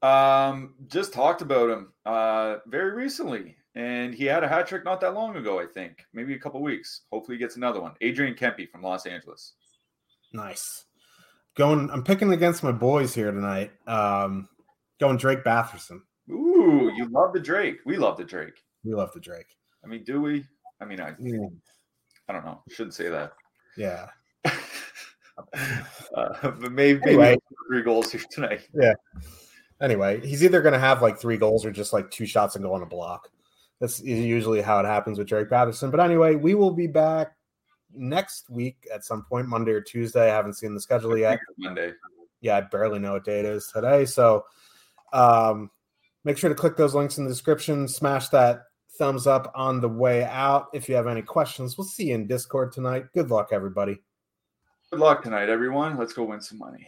Um, just talked about him uh very recently, and he had a hat trick not that long ago. I think maybe a couple weeks. Hopefully, he gets another one. Adrian Kempe from Los Angeles. Nice. Going, I'm picking against my boys here tonight. Um, going Drake Batherson. Ooh, you love the Drake. We love the Drake. We love the Drake. I mean, do we? I mean, I, mm. I don't know. Shouldn't say that. Yeah. uh, maybe, maybe anyway. three goals here tonight. Yeah. Anyway, he's either going to have like three goals or just like two shots and go on a block. That's usually how it happens with Drake Batherson. But anyway, we will be back next week at some point, Monday or Tuesday. I haven't seen the schedule yet. Monday. Yeah, I barely know what day it is today. So um, make sure to click those links in the description, smash that thumbs up on the way out. If you have any questions, we'll see you in Discord tonight. Good luck, everybody. Good luck tonight, everyone. Let's go win some money.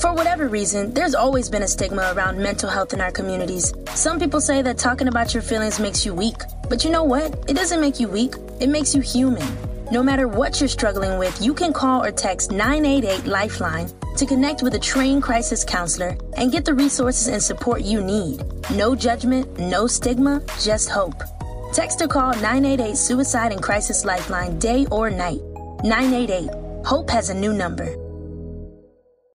For whatever reason, there's always been a stigma around mental health in our communities. Some people say that talking about your feelings makes you weak. But you know what? It doesn't make you weak. It makes you human. No matter what you're struggling with, you can call or text 988 Lifeline to connect with a trained crisis counselor and get the resources and support you need. No judgment, no stigma, just hope. Text or call 988 Suicide and Crisis Lifeline day or night. 988. Hope has a new number.